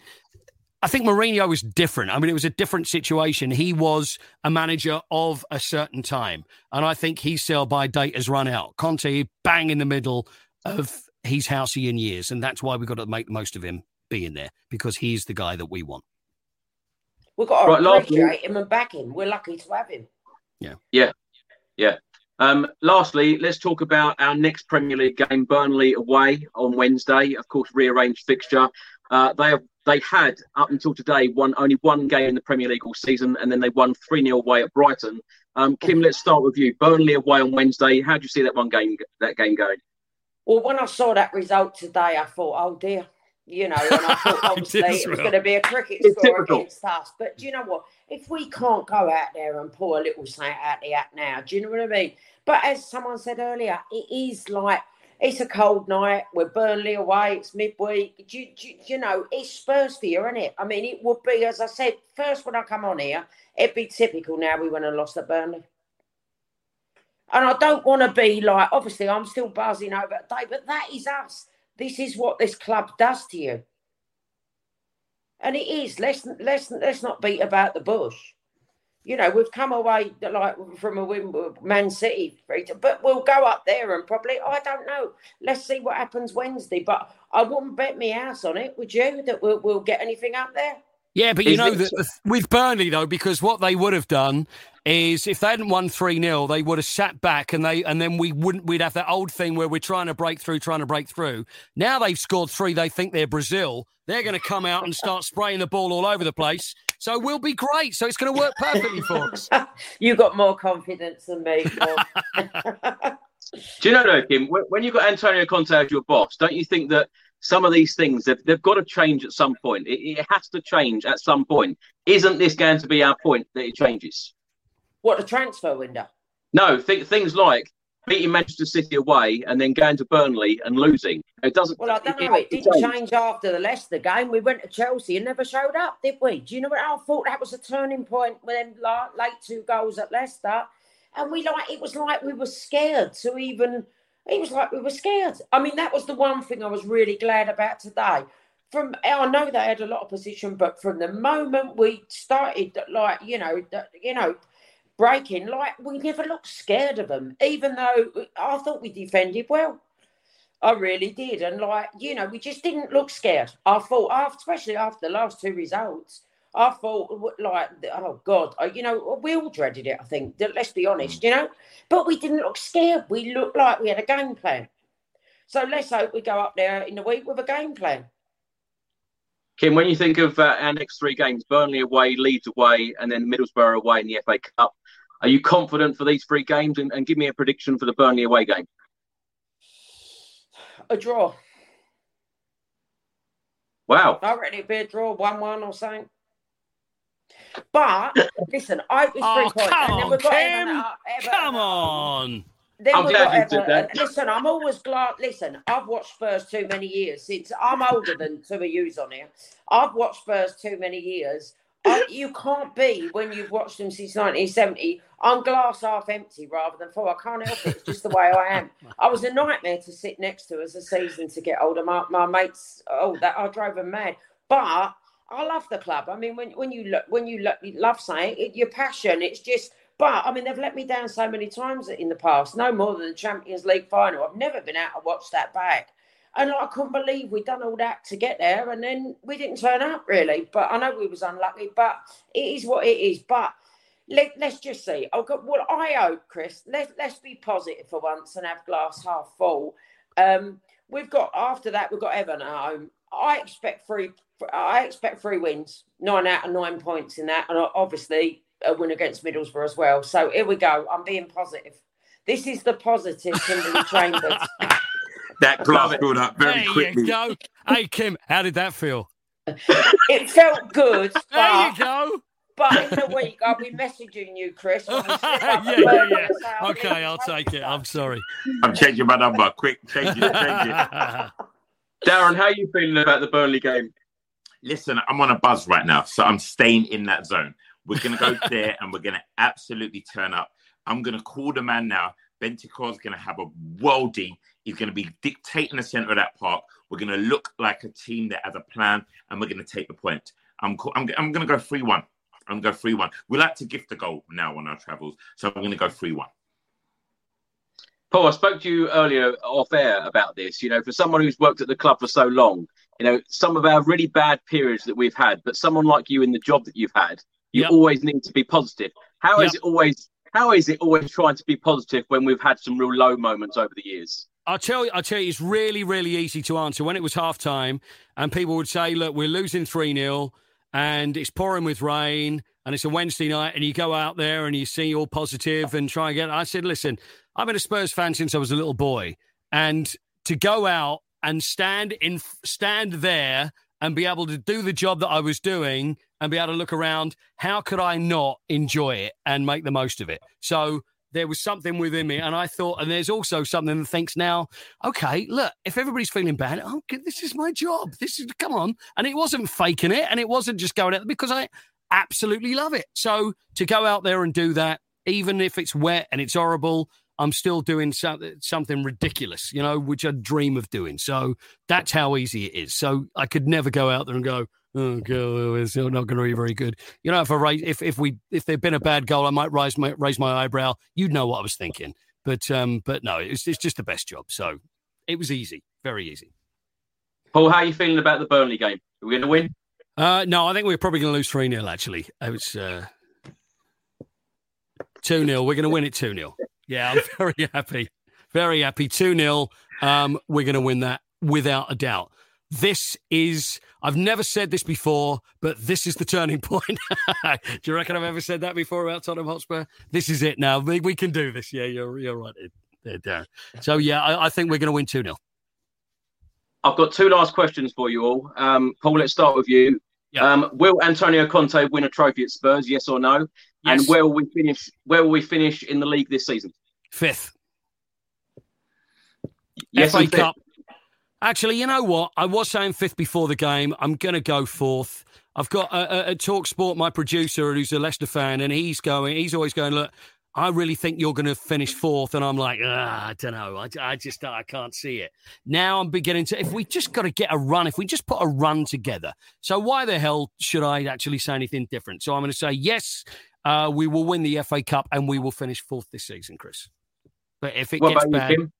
I think Mourinho was different. I mean, it was a different situation. He was a manager of a certain time, and I think his sell by date has run out. Conte bang in the middle of his halcyon years, and that's why we've got to make the most of him being there because he's the guy that we want. We've got to right, appreciate him and back him. We're lucky to have him. Yeah. Yeah. Yeah. Um, lastly, let's talk about our next Premier League game, Burnley away on Wednesday. Of course, rearranged fixture. Uh, they have they had up until today won only one game in the Premier League all season, and then they won three 0 away at Brighton. Um, Kim, let's start with you. Burnley away on Wednesday. How do you see that one game that game going? Well, when I saw that result today, I thought, oh dear, you know, and I thought obviously it was going to be a cricket it's score typical. against us. But do you know what? If we can't go out there and pull a little something out the act now, do you know what I mean? But as someone said earlier, it is like it's a cold night. We're Burnley away. It's midweek. Do you, do you, know, it's Spurs for you, isn't it? I mean, it would be, as I said, first when I come on here, it'd be typical now we went and lost at Burnley. And I don't want to be like, obviously, I'm still buzzing over it, but that is us. This is what this club does to you. And it is. Let's let's let's not beat about the bush. You know, we've come away like from a win with Man City, but we'll go up there and probably I don't know. Let's see what happens Wednesday. But I wouldn't bet me house on it, would you? That we'll, we'll get anything up there. Yeah, but you is know that with Burnley though, because what they would have done is if they hadn't won three 0 they would have sat back and they and then we wouldn't we'd have that old thing where we're trying to break through, trying to break through. Now they've scored three, they think they're Brazil. They're going to come out and start spraying the ball all over the place. So we'll be great. So it's going to work perfectly for us. you got more confidence than me. Do you know, though, Kim, when you've got Antonio Conte as your boss, don't you think that some of these things they've, they've got to change at some point. It, it, has to change at some point. Isn't this going to be our point that it changes? What the transfer window? No, th- things like beating Manchester City away and then going to Burnley and losing. It doesn't. Well, I don't know. It, it didn't change. change. after the Leicester game. We went to Chelsea and never showed up, did we? Do you know what I thought? That was a turning point when late two goals at Leicester, and we like it was like we were scared to even it was like we were scared. I mean, that was the one thing I was really glad about today. From I know they had a lot of position, but from the moment we started, like you know, you know, breaking, like we never looked scared of them. Even though I thought we defended well, I really did, and like you know, we just didn't look scared. I thought, especially after the last two results, I thought, like, oh God, you know, we all dreaded it. I think. Let's be mm. honest, you know, but we didn't look scared. We looked like we had a game plan. So let's hope we go up there in the week with a game plan. Kim, when you think of uh, our next three games, Burnley away, Leeds away, and then Middlesbrough away in the FA Cup, are you confident for these three games? And, and give me a prediction for the Burnley away game. A draw. Wow. I reckon it'd be a draw, 1 1 or something. But listen, I was oh, three points. Come on, Kim. Everton, come on. I'm glad you did that. Listen, I'm always glad. Listen, I've watched Spurs too many years since I'm older than two of yous on here. I've watched Spurs too many years. I, you can't be when you've watched them since 1970. I'm glass half empty rather than full. I can't help it. It's just the way I am. I was a nightmare to sit next to as a season to get older. My, my mates, oh, that I drove them mad. But I love the club. I mean, when when you look, when you, look, you love something, it, your passion. It's just. But I mean, they've let me down so many times in the past. No more than the Champions League final. I've never been out to watch that back, and I couldn't believe we'd done all that to get there, and then we didn't turn up really. But I know we was unlucky. But it is what it is. But let, us just see. I've got well. I hope, Chris. Let let's be positive for once and have glass half full. Um, we've got after that we've got Everton at home. I expect three I expect three wins, nine out of nine points in that, and obviously a win against Middlesbrough as well. So here we go. I'm being positive. This is the positive Kimberley Chambers. That glass filled up very there quickly. you go. Hey, Kim, how did that feel? it felt good. There you go. But in the week, I'll be messaging you, Chris. when we slip up yeah, yeah, yeah. and say, "I Okay, I'll take it. I'm sorry. I'm changing my number. Quick, change it, change it. Darren, how are you feeling about the Burnley game? Listen, I'm on a buzz right now, so I'm staying in that zone. We're gonna go there and we're gonna absolutely turn up. I'm gonna call the man now. Bentancur's gonna have a worldie. He's gonna be dictating the center of that park. We're gonna look like a team that has a plan, and we're gonna take the point. I'm co- I'm, I'm gonna go three one. I'm gonna go three one. We like to gift the goal now on our travels, so I'm gonna go three one. Paul, I spoke to you earlier off air about this. You know, for someone who's worked at the club for so long, you know, some of our really bad periods that we've had, but someone like you in the job that you've had, you Yep. always need to be positive. How is Yep. it always? How is it always trying to be positive when we've had some real low moments over the years? I'll tell you, I'll tell you, it's really, really easy to answer. When it was half time and people would say, look, we're losing 3 0 and it's pouring with rain and it's a Wednesday night and you go out there and you see all positive and try and get. I said, listen, I've been a Spurs fan since I was a little boy. And to go out and stand in, stand there and be able to do the job that I was doing and be able to look around, how could I not enjoy it and make the most of it? So there was something within me, and I thought, and there's also something that thinks now, okay, look, if everybody's feeling bad, oh, this is my job. This is come on, and it wasn't faking it, and it wasn't just going out because I absolutely love it. So to go out there and do that, even if it's wet and it's horrible, I'm still doing something something ridiculous, you know, which I dream of doing. So that's how easy it is. So I could never go out there and go, oh, God, it's not going to be very good. You know, if I raise, if if we if there'd been a bad goal, I might raise my raise my eyebrow. You'd know what I was thinking. But um, but no, it's it's just the best job. So it was easy, very easy. Paul, how are you feeling about the Burnley game? Are we going to win? Uh, no, I think we're probably going to lose 3 0, actually. It was uh, 2 0. We're going to win it 2 0. Yeah, I'm very happy. Very happy. 2 0. Um, we're going to win that without a doubt. This is, I've never said this before, but this is the turning point. do you reckon I've ever said that before about Tottenham Hotspur? This is it now. We, we can do this. Yeah, you're, you're right there, Darren. So, yeah, I, I think we're going to win 2 0. I've got two last questions for you all. Um, Paul, let's start with you. Yeah. Um, will Antonio Conte win a trophy at Spurs? Yes or no? Yes. And where will we finish? Where will we finish in the league this season? Fifth. Yes, FA. Cup. Actually, you know what? I was saying fifth before the game. I'm going to go fourth. I've got a, a, a talkSPORT, my producer, who's a Leicester fan, and he's going. He's always going. Look, I really think you're going to finish fourth, and I'm like, ah, I don't know. I, I just I can't see it. Now I'm beginning to. If we just got to get a run, if we just put a run together, so why the hell should I actually say anything different? So I'm going to say yes. Uh, we will win the FA Cup, and we will finish fourth this season, Chris. But if it What gets you, bad, Kim?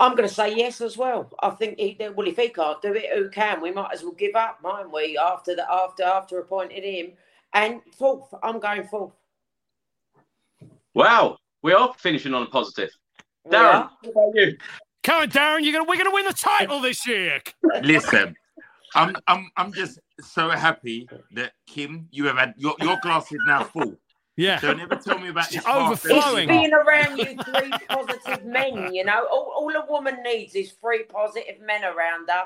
I'm going to say yes as well. I think he, well, if he can't do it, who can? We might as well give up, mightn't we? After the after after appointed him, and fourth, I'm going fourth. Wow, we are finishing on a positive. Darren, are. what about you? come on, Darren, you're gonna we're gonna win the title this year. Listen, I'm I'm I'm just so happy that Kim, you have had your your glass is now full. Yeah. Don't ever tell me about this. It's half It's overflowing. being around you three positive men, you know. All, all a woman needs is three positive men around her,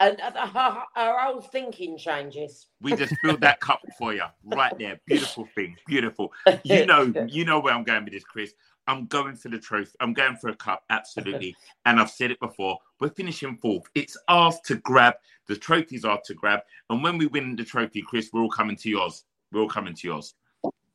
and uh, her, her whole thinking changes. We just filled that cup for you right there. Beautiful thing. Beautiful. You know, you know where I'm going with this, Chris. I'm going for the trophy. I'm going for a cup, absolutely. And I've said it before. We're finishing fourth. It's ours to grab. The trophies are to grab. And when we win the trophy, Chris, we're all coming to yours. We're all coming to yours.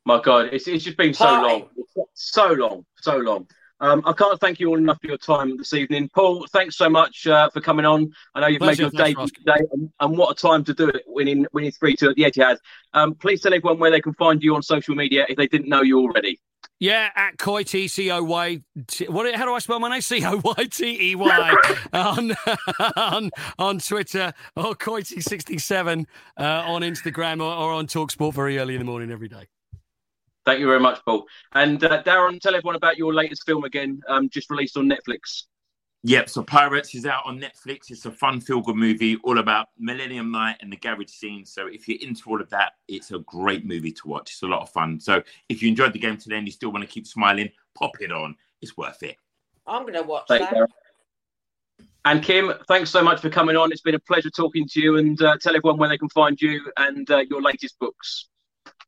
My God, it's, it's just been so long, so long, so long. Um, I can't thank you all enough for your time this evening, Paul. Thanks so much uh, for coming on. I know you've Pleasure, made your day today, and, and what a time to do it, winning winning three two at the Etihad. Um, please tell everyone where they can find you on social media if they didn't know you already. Yeah, at Coytey, C O Y. T- What? How do I spell my name? C O Y T E Y on on on Twitter or Coytey sixty seven uh, on Instagram or, or on talkSPORT very early in the morning every day. Thank you very much, Paul. And uh, Darren, tell everyone about your latest film again, um, just released on Netflix. Yep, so Pirates is out on Netflix. It's a fun, feel good movie all about Millennium Night and the garage scene. So if you're into all of that, it's a great movie to watch. It's a lot of fun. So if you enjoyed the game today and you still want to keep smiling, pop it on. It's worth it. I'm going to watch Thanks, that. Darren. And Kim, thanks so much for coming on. It's been a pleasure talking to you and uh, tell everyone where they can find you and uh, your latest books.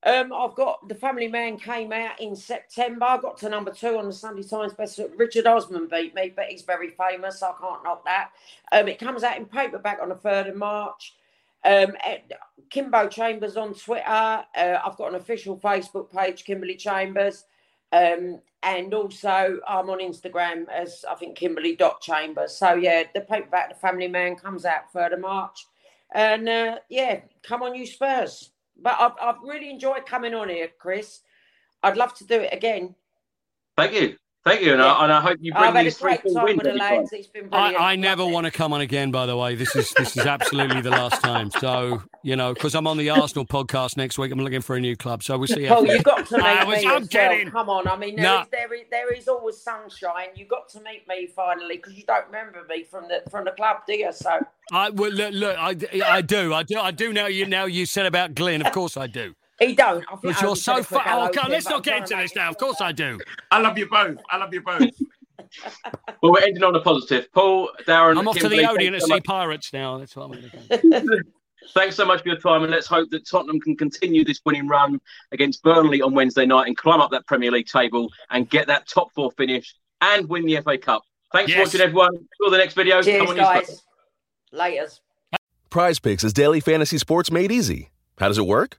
Um, I've got The Family Man came out in September. I got to number two on the Sunday Times best. Richard Osman beat me, but he's very famous. So I can't knock that. Um, it comes out in paperback on the 3rd of March. Um, Kimbo Chambers on Twitter. Uh, I've got an official Facebook page, Kimberley Chambers. Um, and also I'm on Instagram as I think Kimberley Dot Chambers. So yeah, the paperback The Family Man comes out 3rd of March. And uh, yeah, come on you Spurs. But I've, I've really enjoyed coming on here, Chris. I'd love to do it again. Thank you. Thank you. And, I, and I hope you oh, bring I've these three, great four wins the every time. lads. It's been. I, I never want to come on again. By the way, this is this is absolutely the last time. So you know, because I'm on the Arsenal podcast next week, I'm looking for a new club. So we'll see. how Paul, you got to meet I was- me I'm as kidding. Come on, I mean, there, No. is, there, is, there is always sunshine. You got to meet me finally because you don't remember me from the from the club, do you? So I well, look, look I, I do, I do, I do. Now you now you said about Glenn. Of course I do. He don't. I think Because you're so said a quick far. hello Oh, to God, let's not get into this now. Of course I do. I love you both. I love you both. Well, we're ending on a positive. Paul, Darren, I'm off to the Kimberley, Odeon to so see much- Pirates now. That's what I'm going to do. Thanks so much for your time, and let's hope that Tottenham can continue this winning run against Burnley on Wednesday night and climb up that Premier League table and get that top four finish and win the FA Cup. Thanks for watching, everyone. Till the next video. Cheers, Come on, guys. Laters. PrizePicks is daily fantasy sports made easy. How does it work?